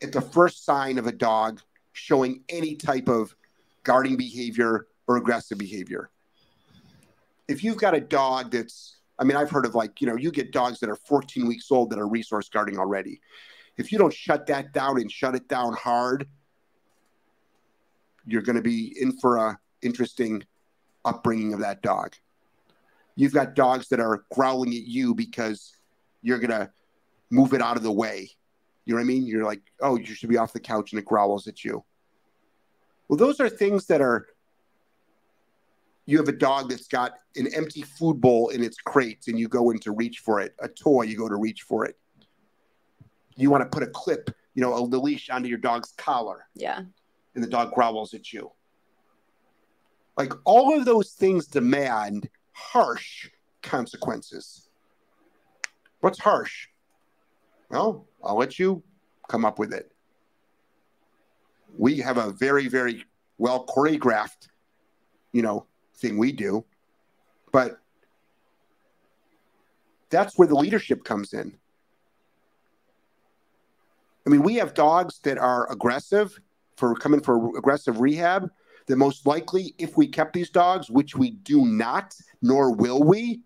At the first sign of a dog showing any type of guarding behavior or aggressive behavior. If you've got a dog that's, I mean, I've heard of like, you know, you get dogs that are 14 weeks old that are resource guarding already. If you don't shut that down and shut it down hard, you're going to be in for a interesting upbringing of that dog. You've got dogs that are growling at you because you're going to move it out of the way. You know what I mean? You're like, oh, you should be off the couch and it growls at you. Well, those are things that are. You have a dog that's got an empty food bowl in its crate and you go in to reach for it, a toy, you go to reach for it. You want to put a clip, you know, a leash onto your dog's collar. Yeah. And the dog growls at you. Like all of those things demand harsh consequences. What's harsh? Well, I'll let you come up with it. We have a very, very well choreographed, you know, thing we do. But that's where the leadership comes in. I mean, we have dogs that are aggressive for coming for aggressive rehab. That most likely, if we kept these dogs, which we do not, nor will we,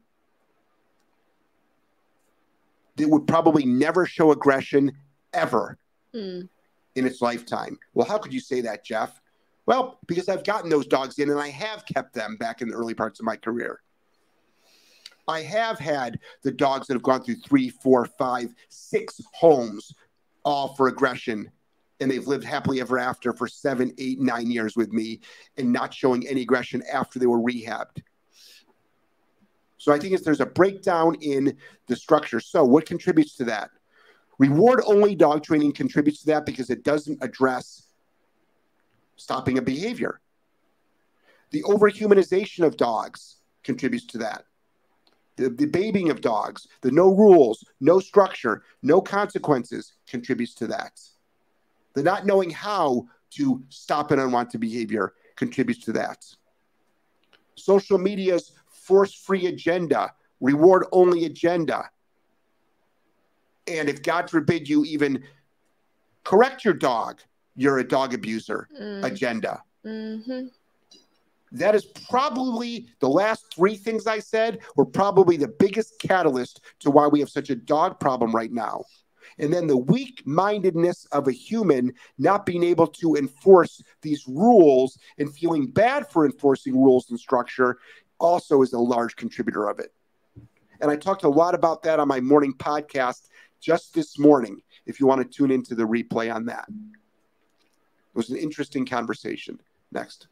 that would probably never show aggression ever mm. in its lifetime. Well, how could you say that, Jeff? Well, because I've gotten those dogs in and I have kept them back in the early parts of my career. I have had the dogs that have gone through three, four, five, six homes, all for aggression. And they've lived happily ever after for seven, eight, nine years with me and not showing any aggression after they were rehabbed. So I think there's a breakdown in the structure. So what contributes to that? Reward only dog training contributes to that because it doesn't address stopping a behavior. The overhumanization of dogs contributes to that. The, the babying of dogs, the no rules, no structure, no consequences contributes to that. The not knowing how to stop an unwanted behavior contributes to that. Social media's force free agenda, reward only agenda. And if God forbid you even correct your dog, you're a dog abuser mm. agenda. Mm-hmm. That is probably the last three things I said were probably the biggest catalyst to why we have such a dog problem right now. And then the weak mindedness of a human not being able to enforce these rules and feeling bad for enforcing rules and structure also is a large contributor of it. And I talked a lot about that on my morning podcast just this morning, if you want to tune into the replay on that. It was an interesting conversation. Next.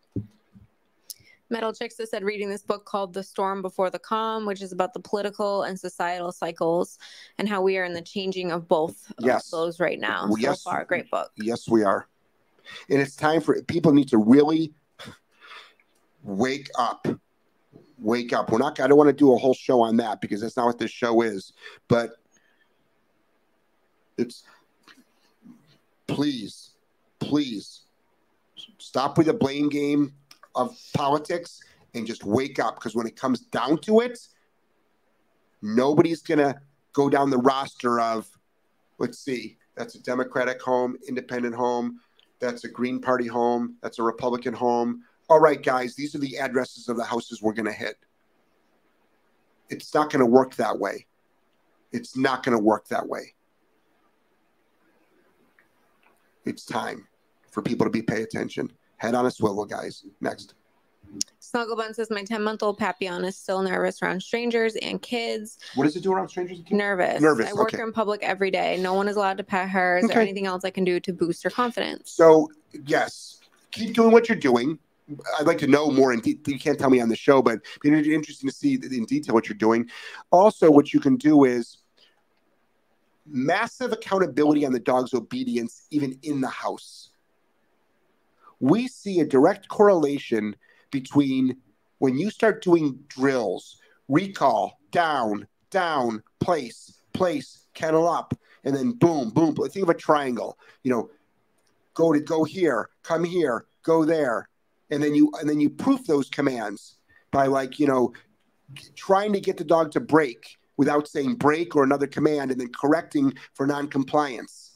Metal Chicks has said reading this book called The Storm Before the Calm, which is about the political and societal cycles and how we are in the changing of both yes. of those right now. Well, so yes. far, great book. Yes, we are. And it's time for people need to really wake up wake up. We're not. I don't want to do a whole show on that because that's not what this show is. But it's please, please stop with the blame game of politics and just wake up because when it comes down to it, nobody's gonna go down the roster of let's see, that's a Democratic home, independent home, that's a Green Party home, that's a Republican home all right, guys, these are the addresses of the houses we're going to hit. It's not going to work that way. It's not going to work that way. It's time for people to be pay attention. Head on a swivel, guys. Next. Snugglebun says my 10 month old Papillon is still nervous around strangers and kids. What does it do around strangers and kids? Nervous. Nervous. I work okay. in public every day. No one is allowed to pet her. Is okay. there anything else I can do to boost her confidence? So, yes, keep doing what you're doing. I'd like to know more. In de- you can't tell me on the show, but it'd be interesting to see in detail what you're doing. Also, what you can do is massive accountability on the dog's obedience, even in the house. We see a direct correlation between when you start doing drills, recall, down, down, place, place, kennel up, and then boom, boom. Think of a triangle. You know, go to go here, come here, go there and then you and then you proof those commands by like you know trying to get the dog to break without saying break or another command and then correcting for non-compliance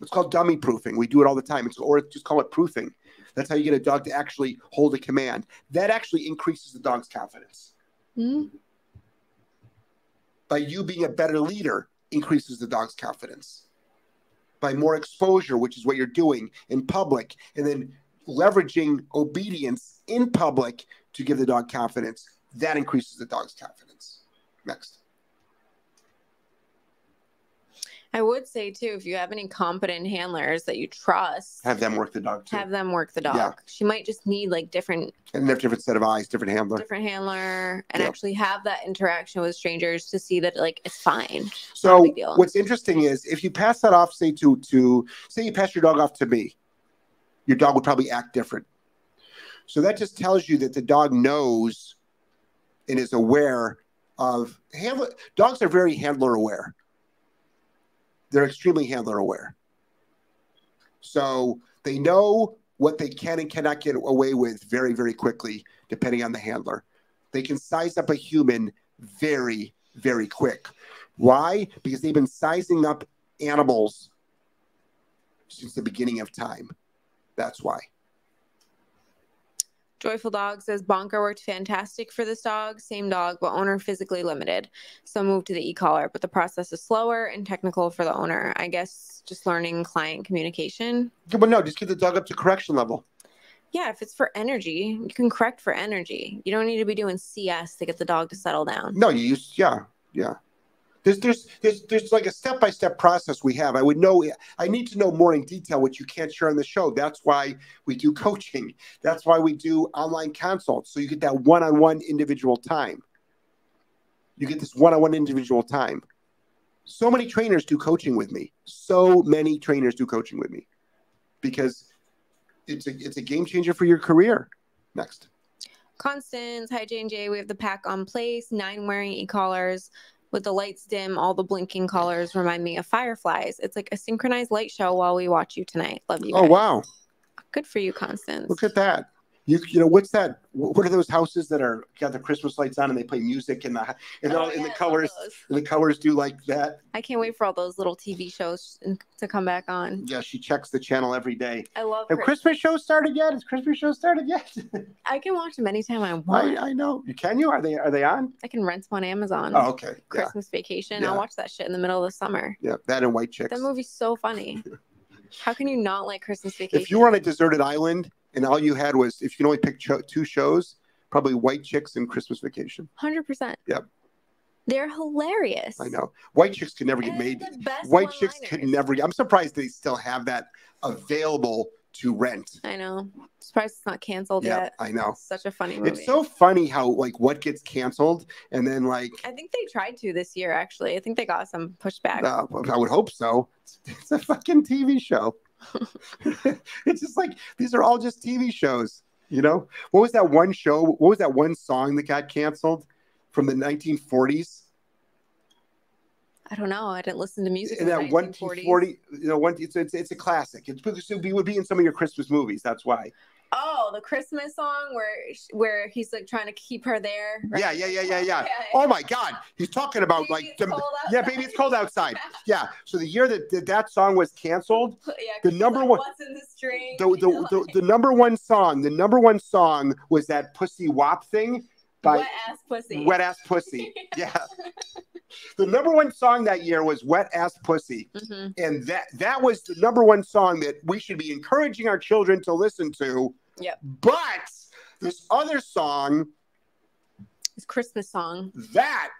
it's called dummy proofing we do it all the time it's, or just call it proofing that's how you get a dog to actually hold a command that actually increases the dog's confidence mm-hmm. by you being a better leader increases the dog's confidence by more exposure which is what you're doing in public and then leveraging obedience in public to give the dog confidence. That increases the dog's confidence. Next. I would say too, if you have any competent handlers that you trust, have them work the dog too. Have them work the dog. Yeah. She might just need like different and have different set of eyes, different handler, different handler, and actually have that interaction with strangers to see that like it's fine. So what's interesting is if you pass that off, say to to say you pass your dog off to me, your dog would probably act different. So that just tells you that the dog knows and is aware of handler. Dogs are very handler aware they're extremely handler aware. So they know what they can and cannot get away with very, very quickly, depending on the handler. They can size up a human very, very quick. Why? Because they've been sizing up animals since the beginning of time. That's why. Joyful Dog says Bonker worked fantastic for this dog. Same dog, but owner physically limited. So moved to the e-collar, but the process is slower and technical for the owner. I guess just learning client communication. Yeah, but no, just get the dog up to correction level. Yeah, if it's for energy, you can correct for energy. You don't need to be doing CS to get the dog to settle down. No, you use yeah, yeah. There's there's there's there's like a step by step process we have. I would know. I need to know more in detail, which you can't share on the show. That's why we do coaching. That's why we do online consults, so you get that one on one individual time. You get this one on one individual time. So many trainers do coaching with me. So many trainers do coaching with me because it's a it's a game changer for your career. Next. Constance, hi J and J. We have the pack on place, nine wearing e-collars with the lights dim, all the blinking colors remind me of fireflies. It's like a synchronized light show while we watch you tonight. Love you. Oh, guys. Oh wow. Good for you, Constance. Look at that. You, you know what's that? What are those houses that are got the Christmas lights on and they play music and the and, oh, all, yeah, and the colors and the colors do like that? I can't wait for all those little TV shows to come back on. Yeah, she checks the channel every day. I love. Have Christmas, Christmas shows started yet? Has Christmas shows started yet? I can watch them anytime I want. I, I know. You can you? Are they are they on? I can rent them on Amazon. Oh, okay. Christmas yeah. Vacation. Yeah. I'll watch that shit in the middle of the summer. Yeah, that and White Chicks. That movie's so funny. How can you not like Christmas Vacation? If you were on a deserted island and all you had was if you can only pick cho- two shows, probably White Chicks and Christmas Vacation. Hundred percent. Yep. They're hilarious. I know. White Chicks could never get made. White Chicks could never. I'm surprised they still have that available to rent. I know. Surprised it's not canceled yep, yet. I know. It's such a funny movie. It's so funny how like what gets canceled and then like. I think they tried to this year. Actually, I think they got some pushback. Uh, I would hope so. It's a fucking TV show. it's just like these are all just TV shows. You know, what was that one show? What was that one song that got canceled from the 1940s? I don't know. I didn't listen to music. In that 1940, you know, one it's, it's it's a classic. It's it would be in some of your Christmas movies. That's why. Oh, the Christmas song where where he's like trying to keep her there. Right? Yeah, yeah, yeah, yeah, yeah. Oh my God, he's talking about baby, like the, yeah, baby, it's cold outside. yeah. So the year that that, that song was canceled, yeah, the number like, one, what's in the string? The, the, the, the, number one song, the number one song was that Pussy Wop thing by Wet Ass Pussy. Wet Ass Pussy. yeah. the number one song that year was "Wet Ass Pussy," mm-hmm. and that that was the number one song that we should be encouraging our children to listen to. Yep. But this other song, this Christmas song, that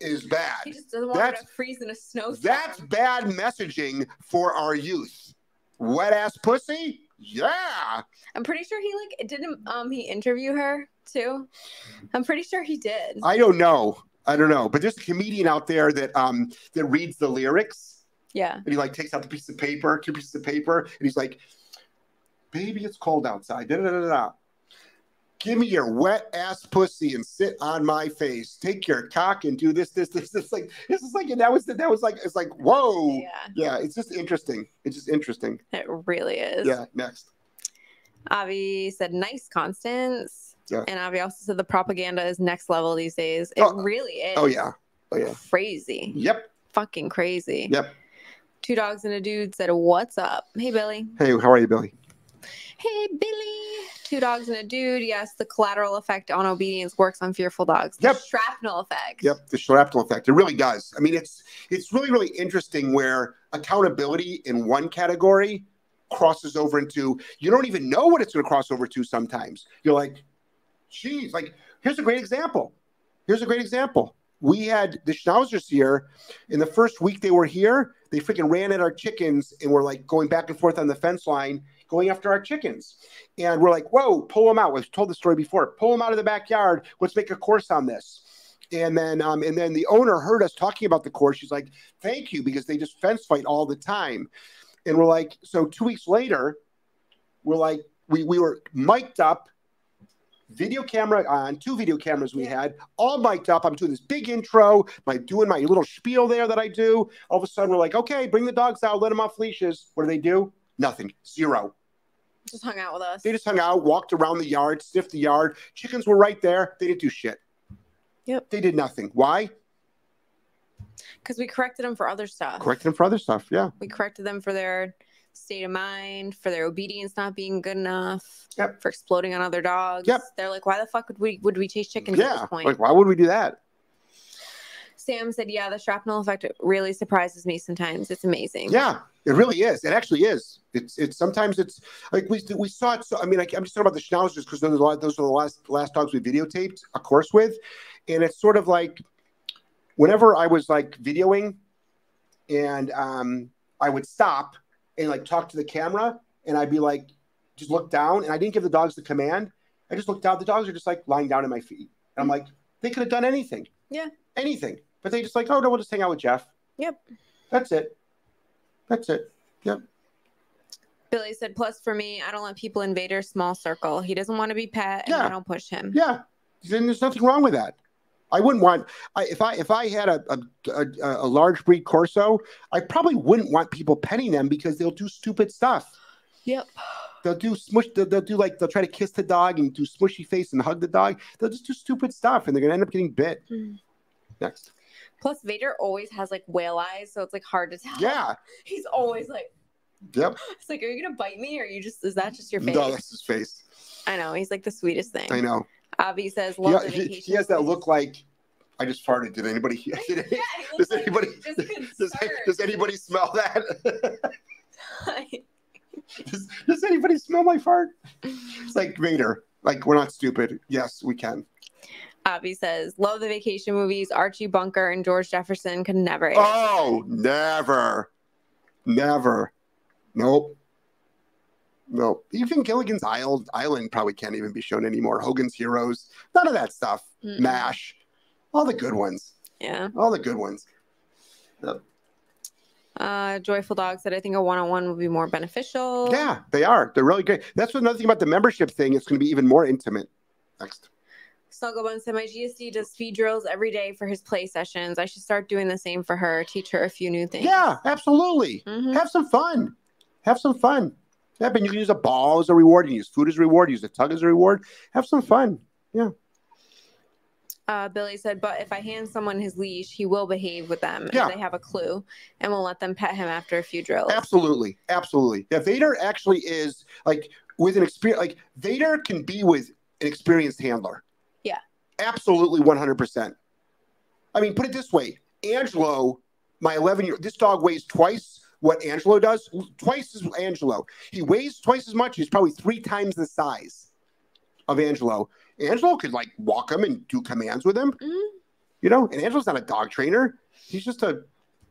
is bad. He just doesn't want that's, to freeze in a snowstorm. That's bad messaging for our youth. Wet ass pussy. Yeah. I'm pretty sure he like didn't um he interview her too. I'm pretty sure he did. I don't know. I don't know, but there's a comedian out there that um that reads the lyrics. Yeah. And he like takes out the piece of paper, two pieces of paper, and he's like, "Baby, it's cold outside." Da, da, da, da. Give me your wet ass pussy and sit on my face. Take your cock and do this, this, this. It's like this is like and that was that was like it's like whoa. Yeah. Yeah. It's just interesting. It's just interesting. It really is. Yeah. Next. Avi said, "Nice, Constance." Yeah. And Avi also said the propaganda is next level these days. It oh, really is. Oh yeah. Oh yeah. Crazy. Yep. Fucking crazy. Yep. Two dogs and a dude said, "What's up?" Hey Billy. Hey, how are you, Billy? Hey Billy. Two dogs and a dude. Yes, the collateral effect on obedience works on fearful dogs. The yep. Shrapnel effect. Yep, the shrapnel effect. It really does. I mean, it's it's really really interesting where accountability in one category crosses over into you don't even know what it's going to cross over to sometimes. You're like, geez, like here's a great example. Here's a great example. We had the Schnauzers here. In the first week they were here, they freaking ran at our chickens and were like going back and forth on the fence line, going after our chickens. And we're like, whoa, pull them out. We've told the story before. Pull them out of the backyard. Let's make a course on this. And then, um, and then the owner heard us talking about the course. She's like, "Thank you," because they just fence fight all the time. And we're like, so two weeks later, we're like, we we were mic'd up, video camera on, two video cameras we had, all mic'd up. I'm doing this big intro, my doing my little spiel there that I do. All of a sudden, we're like, okay, bring the dogs out, let them off leashes. What do they do? Nothing, zero. Just hung out with us. They just hung out, walked around the yard, sniffed the yard. Chickens were right there. They didn't do shit. Yep. They did nothing. Why? Because we corrected them for other stuff. Corrected them for other stuff. Yeah. We corrected them for their state of mind, for their obedience not being good enough. Yep. For exploding on other dogs. Yep. They're like, why the fuck would we would we chase chickens yeah. at this point? Like, why would we do that? Sam said, "Yeah, the shrapnel effect really surprises me sometimes. It's amazing." Yeah, it really is. It actually is. It's it's sometimes it's like we we saw it. So I mean, like, I'm just talking about the schnauzers because those are those are the last last dogs we videotaped a course with, and it's sort of like whenever I was like videoing, and um, I would stop and like talk to the camera, and I'd be like, just look down, and I didn't give the dogs the command. I just looked down. The dogs are just like lying down at my feet, and I'm like, they could have done anything. Yeah. Anything, but they just like, oh no, we'll just hang out with Jeff. Yep. That's it. That's it. Yep. Billy said, plus for me, I don't let people invade our small circle. He doesn't want to be pet and Yeah. I don't push him. Yeah. Then there's nothing wrong with that. I wouldn't want I, if I if I had a, a a a large breed corso, I probably wouldn't want people petting them because they'll do stupid stuff. Yep. They'll do smush. They'll, they'll do like they'll try to kiss the dog and do smushy face and hug the dog. They'll just do stupid stuff and they're gonna end up getting bit. Mm. Next. Plus Vader always has like whale eyes, so it's like hard to tell. Yeah. He's always like Yep. it's like, are you gonna bite me or are you just is that just your face? No, that's his face. I know, he's like the sweetest thing. I know. Avi says love the he, he has that look like I just farted. Did anybody? yeah, does like anybody? Does, does anybody smell that? does, does anybody smell my fart? It's like Vader. Like we're not stupid. Yes, we can. Avi says, love the vacation movies. Archie Bunker and George Jefferson could never air. Oh, never, never. Nope. Nope. Even Gilligan's Island, Island probably can't even be shown anymore. Hogan's Heroes, none of that stuff. Mm-mm. Mash, all the good ones. Yeah. All the good ones. Uh, Joyful Dog said, I think a one on one would be more beneficial. Yeah, they are. They're really great. That's what another thing about the membership thing. It's going to be even more intimate. Next. Snugglebun said, My GSD does speed drills every day for his play sessions. I should start doing the same for her, teach her a few new things. Yeah, absolutely. Mhm. Have some fun. Have some fun. Yeah, but you can use a ball as a reward. You can use food as a reward. Use a tug as a reward. Have some fun. Yeah. Uh, Billy said, But if I hand someone his leash, he will behave with them Yeah. if they have a clue and will let them pet him after a few drills. Absolutely, absolutely. Yeah, Vader actually is like with an experience. Like Vader can be with an experienced handler. Absolutely, one hundred percent. I mean, put it this way: Angelo, my eleven year, this dog weighs twice what Angelo does. Twice as Angelo. He weighs twice as much. He's probably three times the size of Angelo. Angelo could like walk him and do commands with him. Mhm. You know, and Angelo's not a dog trainer. He's just a,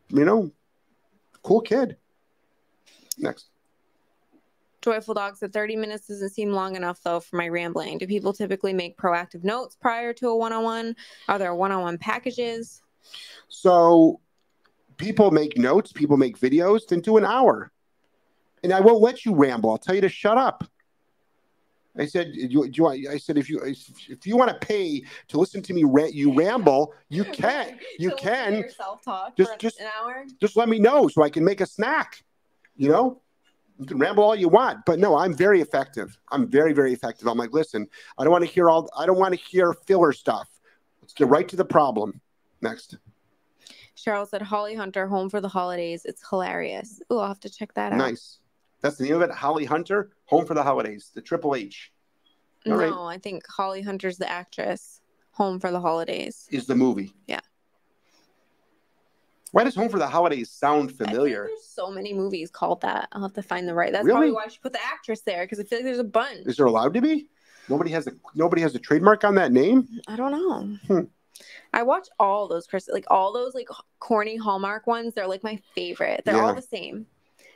you know, cool kid. Next. Joyful Dog said 30 minutes doesn't seem long enough though for my rambling. Do people typically make proactive notes prior to a one-on-one? Are there one-on-one packages? So people make notes, people make videos, then do an hour. And I won't let you ramble. I'll tell you to shut up. I said, do you, do you want, I said, if you if you want to pay to listen to me ra- you ramble, you can. You can. yourself talk Just- for just- an hour. Just let me know so I can make a snack. You know, you can ramble all you want, but no, I'm very effective. I'm very very effective. I'm like, listen, I don't want to hear all. I don't want to hear filler stuff. Let's get right to the problem. Next. Cheryl said Holly Hunter home for the holidays. It's hilarious. Oh, I'll have to check that out. Nice. That's the name of it. Holly Hunter, Home for the Holidays, the Triple H All no, right. I think Holly Hunter's the actress. Home for the holidays. is the movie. Yeah. Why does Home for the Holidays sound familiar? there's so many movies called that. I'll have to find the right. That's Really? probably why she put the actress there because I feel like there's a bunch. Is there allowed to be? Nobody has a nobody has a trademark on that name. I don't know. Hmm. I watch all those Chris, like all those like corny Hallmark ones. They're like my favorite. They're Yeah. all the same.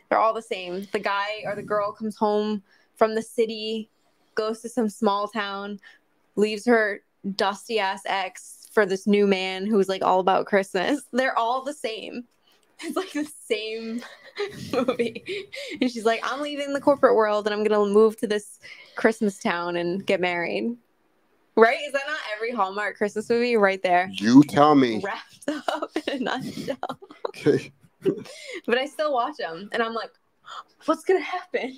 They're all the same. The guy or the girl comes home from the city, goes to some small town, leaves her dusty ass ex for this new man who's like all about Christmas. They're all the same. It's like the same movie. And she's like, I'm leaving the corporate world and I'm gonna move to this Christmas town and get married. Right? Is that not every Hallmark Christmas movie right there? You tell me. Wrapped up in a nutshell. Okay. But I still watch them and I'm like, what's gonna happen?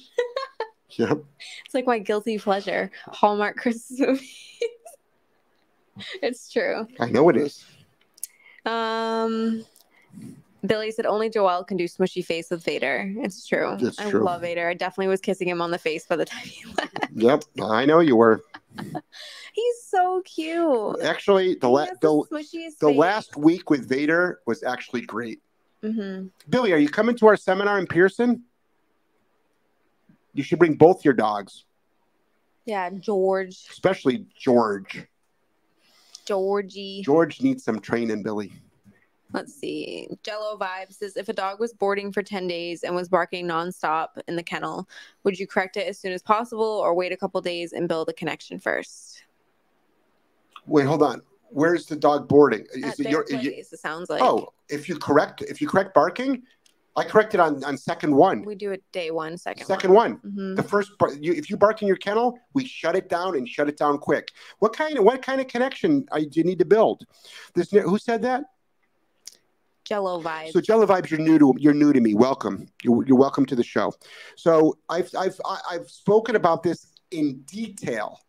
Yep. It's like my guilty pleasure. Hallmark Christmas movies. it's true. I know it is. Um Billy said only Joelle can do smushy face with Vader. It's true. It's I true. love Vader. I definitely was kissing him on the face by the time he left. Yep. I know you were. He's so cute. Actually, the He la- the, the last week with Vader was actually great. Mhm. Billy, are you coming to our seminar in Pearson? You should bring both your dogs, Yeah, George. especially George. Georgie. George needs some training, Billy. Let's see. Jello Vibe says if a dog was boarding for 10 days and was barking nonstop in the kennel, would you correct it as soon as possible or wait a couple days and build a connection first? Wait, hold on. Where's the dog boarding? At Is it your? place, you- it sounds like. oh, if you correct, if you correct barking, I corrected on on second one. We do it day one, second Second one. hmm The first, you, if you bark in your kennel, we shut it down and shut it down quick. What kind of what kind of connection uh, do you need to build? This who said that? Jello vibes. So Jello Vibes, you're new to you're new to me. Welcome. You're, you're welcome to the show. So I've I've I've spoken about this in detail.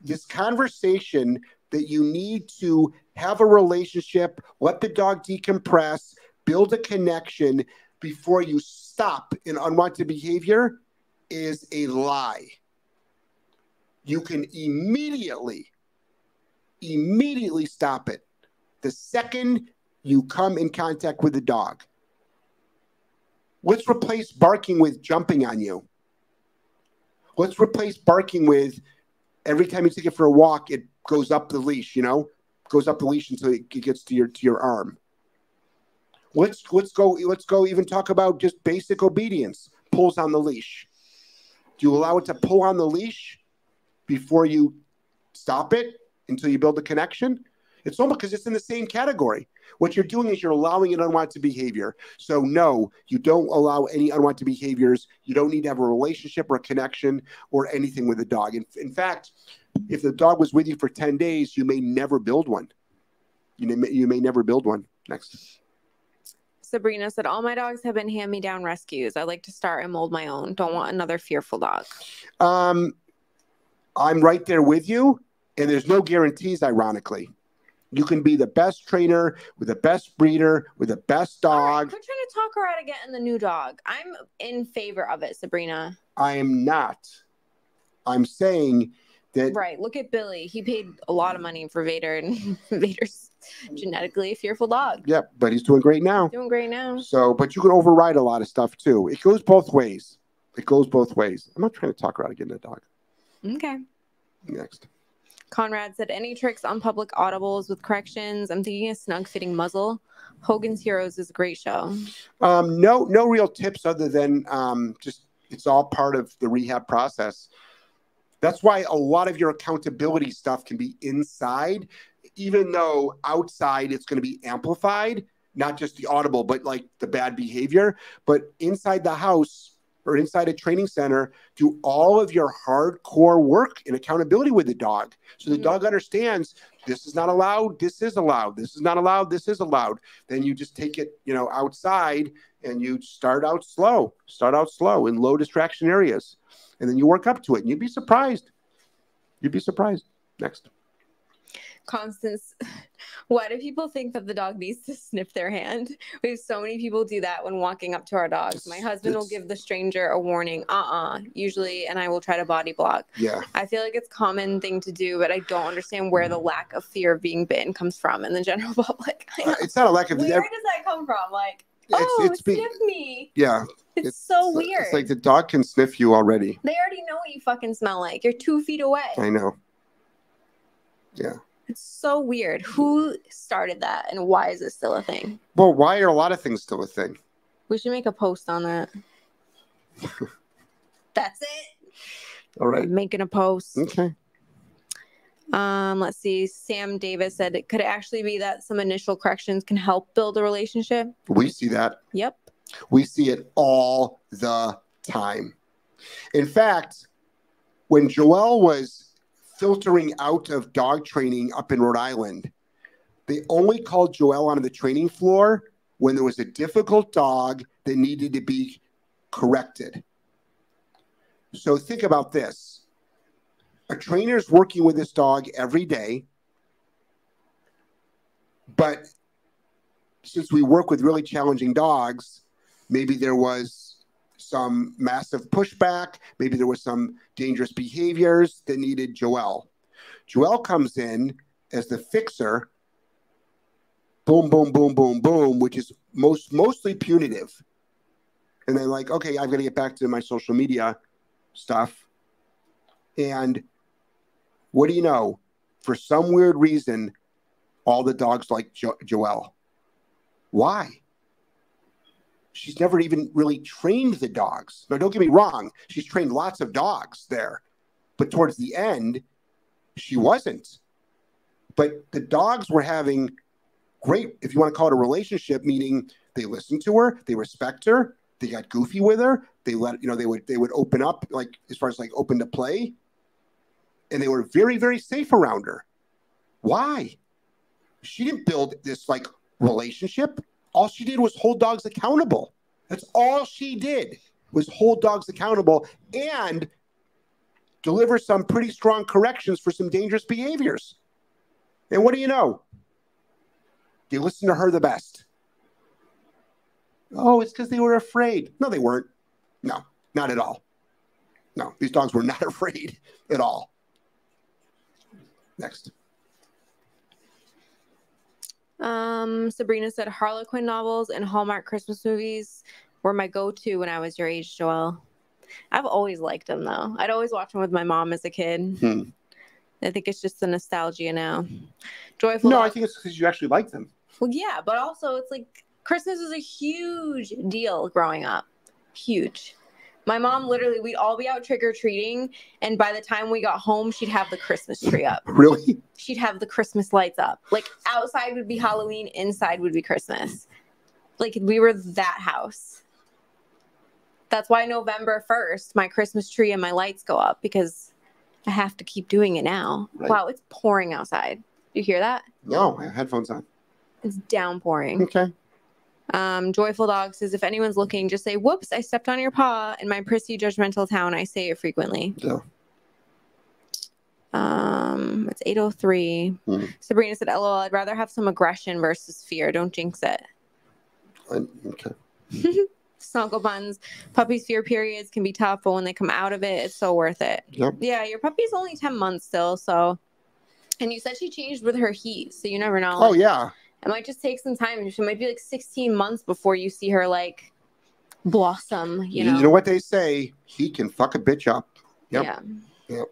This conversation that you need to have a relationship, let the dog decompress, build a connection before you stop an unwanted behavior is a lie. You can immediately, immediately stop it. The second you come in contact with the dog. Let's replace barking with jumping on you. Let's replace barking with every time you take it for a walk, it goes up the leash, you know, goes up the leash until it gets to your to your arm. Let's let's go let's go even talk about just basic obedience. Pulls on the leash. Do you allow it to pull on the leash before you stop it until you build a connection? It's almost because it's in the same category. What you're doing is you're allowing an unwanted behavior. So, no, you don't allow any unwanted behaviors. You don't need to have a relationship or a connection or anything with the dog. In, in fact, if the dog was with you for 10 days, you may never build one. You may, you may never build one. Next. Sabrina said, All my dogs have been hand me down rescues. I like to start and mold my own. Don't want another fearful dog. Um, I'm right there with you, and there's no guarantees, ironically. You can be the best trainer with the best breeder with the best All right, dog. quit trying to talk her out of getting the new dog. I'm in favor of it, Sabrina. I am not. I'm saying that Right. Look at Billy. He paid a lot of money for Vader, and Vader's genetically fearful dog. Yep, but he's doing great now. Doing great now. So, but you can override a lot of stuff too. It goes both ways. It goes both ways. I'm not trying to talk her out of getting a dog. Okay. Next. Conrad said, Any tricks on public audibles with corrections? I'm thinking a snug fitting muzzle. Hogan's Heroes is a great show. Um, no, no real tips other than um, just it's all part of the rehab process. That's why a lot of your accountability stuff can be inside, even though outside it's going to be amplified, not just the audible, but like the bad behavior. But inside the house or inside a training center, do all of your hardcore work and accountability with the dog. So the Mhm. dog understands this is not allowed, this is allowed, this is not allowed, this is allowed. Then you just take it, you know, outside and you start out slow, start out slow in low distraction areas. And then you work up to it and you'd be surprised. You'd be surprised. Next. Constance, why do people think that the dog needs to sniff their hand? We have so many people do that when walking up to our dogs. My husband will give the stranger a warning, uh uh usually, and I will try to body block. Yeah. I feel like it's common thing to do, but I don't understand where the lack of fear of being bitten comes from in the general public. Uh, it's not a lack of. Where does that come from? Like, oh, it's be- sniff me. Yeah. It's, so weird. It's like the dog can sniff you already. they already know what you fucking smell like. You're two feet away. I know. Yeah. It's so weird. Who started that and why is it still a thing? Well, why are a lot of things still a thing? We should make a post on that. That's it. All right. I'm making a post. Okay. Um, let's see. Sam Davis said, it could actually be that some initial corrections can help build a relationship? We see that. Yep. We see it all the time. In fact, when Joelle was filtering out of dog training up in Rhode Island, they only called Joelle onto the training floor when there was a difficult dog that needed to be corrected. So think about this a trainer is working with this dog every day, but since we work with really challenging dogs, maybe there was some massive pushback, maybe there was some dangerous behaviors that needed Joelle. Joelle comes in as the fixer, boom, boom, boom, boom, boom, which is most mostly punitive. And then like, okay, I've got to get back to my social media stuff. And what do you know? For some weird reason, all the dogs like jo- Joelle. Why? She's never even really trained the dogs. Now, don't get me wrong, she's trained lots of dogs there, but towards the end, she wasn't. But the dogs were having great, if you want to call it a relationship, meaning they listened to her, they respect her, they got goofy with her, they let you know they would they would open up like as far as like open to play, and they were very very safe around her. Why? She didn't build this like relationship. All she did was hold dogs accountable. That's all she did was hold dogs accountable and deliver some pretty strong corrections for some dangerous behaviors. And what do you know? They listened to her the best. Oh, it's because they were afraid. No, they weren't. No, not at all. No, these dogs were not afraid at all. Next. Um, Sabrina said Harlequin novels and Hallmark Christmas movies were my go-to when I was your age, Joelle. I've always liked them though. I'd always watch them with my mom as a kid. Hmm. I think it's just the nostalgia now. Joyful. No, I think it's because you actually like them. Well, yeah, but also it's like Christmas was a huge deal growing up. Huge. My mom literally, we'd all be out trick or treating, and by the time we got home, she'd have the Christmas tree up. Really? She'd have the Christmas lights up. Like outside would be Halloween, inside would be Christmas. Like we were that house. That's why November 1st, my Christmas tree and my lights go up because I have to keep doing it now. Right. Wow, it's pouring outside. You hear that? No, headphones on. It's downpouring. Okay. Um, Joyful Dog says, if anyone's looking, just say, whoops, I stepped on your paw. In my prissy, judgmental town, I say it frequently. Yeah. Um, it's 803. Hmm. Sabrina said, LOL, I'd rather have some aggression versus fear. Don't jinx it. I, okay. Snuggle buns. Puppies' fear periods can be tough, but when they come out of it, it's so worth it. Yep. Yeah, your puppy's only 10 months still, so. And you said she changed with her heat, so you never know. Oh yeah. It might just take some time. She might be like 16 months before you see her like blossom, you know? you know what they say? He can fuck a bitch up. Yep. Yeah. Yep.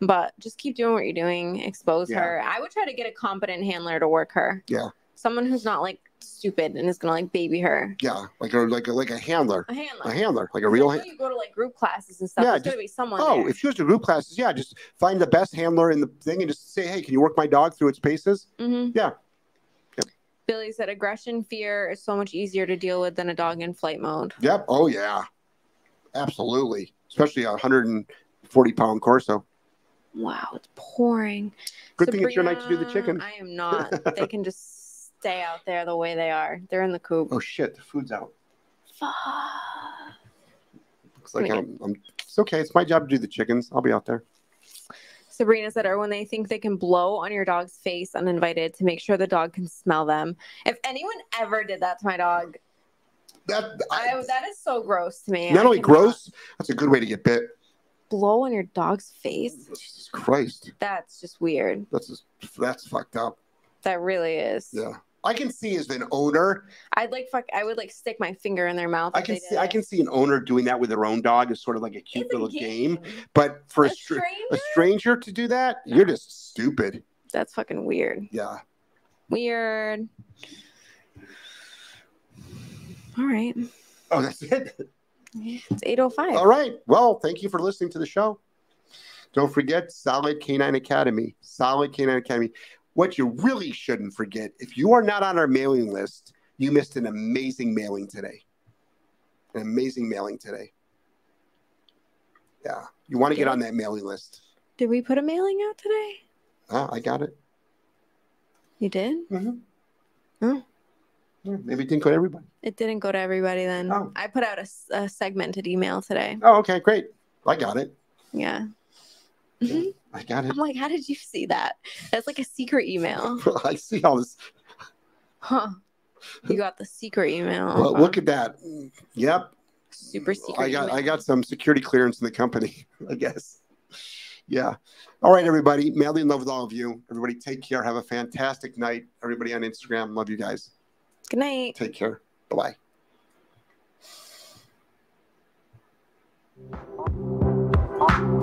But just keep doing what you're doing. Expose Yeah. her. I would try to get a competent handler to work her. Yeah. Someone who's not like stupid and is gonna like baby her. Yeah. Like a like a like a handler. A handler. A handler. Like a real know you go to like group classes and stuff. Yeah, There's just- gonna be someone. Oh, there. if she goes to group classes, yeah, just find the best handler in the thing and just say, hey, can you work my dog through its paces? Mhm. Yeah. Billy said aggression, fear is so much easier to deal with than a dog in flight mode. Yep. Oh yeah. Absolutely. Especially a hundred and forty pound Corso. Wow, it's pouring. Good thing it's your night to do the chicken. I am not. they can just stay out there the way they are. They're in the coop. Oh shit, the food's out. Fuck. Looks like I'm, I'm it's okay. It's my job to do the chickens. I'll be out there. Sabrina said, or when they think they can blow on your dog's face uninvited to make sure the dog can smell them. If anyone ever did that to my dog, That I, that is so gross to me. not I only gross, that's a good way to get bit. blow on your dog's face. Jesus Christ, That's just weird. that's just, that's fucked up. That really is. Yeah, I can see as an owner, I'd like fuck. I would like stick my finger in their mouth. I can see I can see an owner doing that with their own dog as sort of like a cute It's a little game. game. But for a, A str- a stranger? stranger to do that, you're just stupid. That's fucking weird. Yeah. Weird. All right. Oh, that's it. It's 805. All right. Well, thank you for listening to the show. Don't forget Solid K9 Academy. Solid K9 Academy. What you really shouldn't forget if you are not on our mailing list, you missed an amazing mailing today. An amazing mailing today. Yeah. You want to get on that mailing list. Did we put a mailing out today? Ah, I got it. You did? Mm-hmm. Oh. Yeah, maybe it didn't go to everybody. It didn't go to everybody then. Oh. I put out a segmented email today. Oh, okay, great. I got it. Yeah. I got it. I'm like, how did you see that? That's like a secret email. I see all this. Huh. You got the secret email. Well, huh? look at that. Yep. Super secret. I got email. I got some security clearance in the company, I guess. Yeah. All right, everybody. Madly in love with all of you. Everybody take care. Have a fantastic night. Everybody on Instagram. Love you guys. Good night. Take care. Bye bye.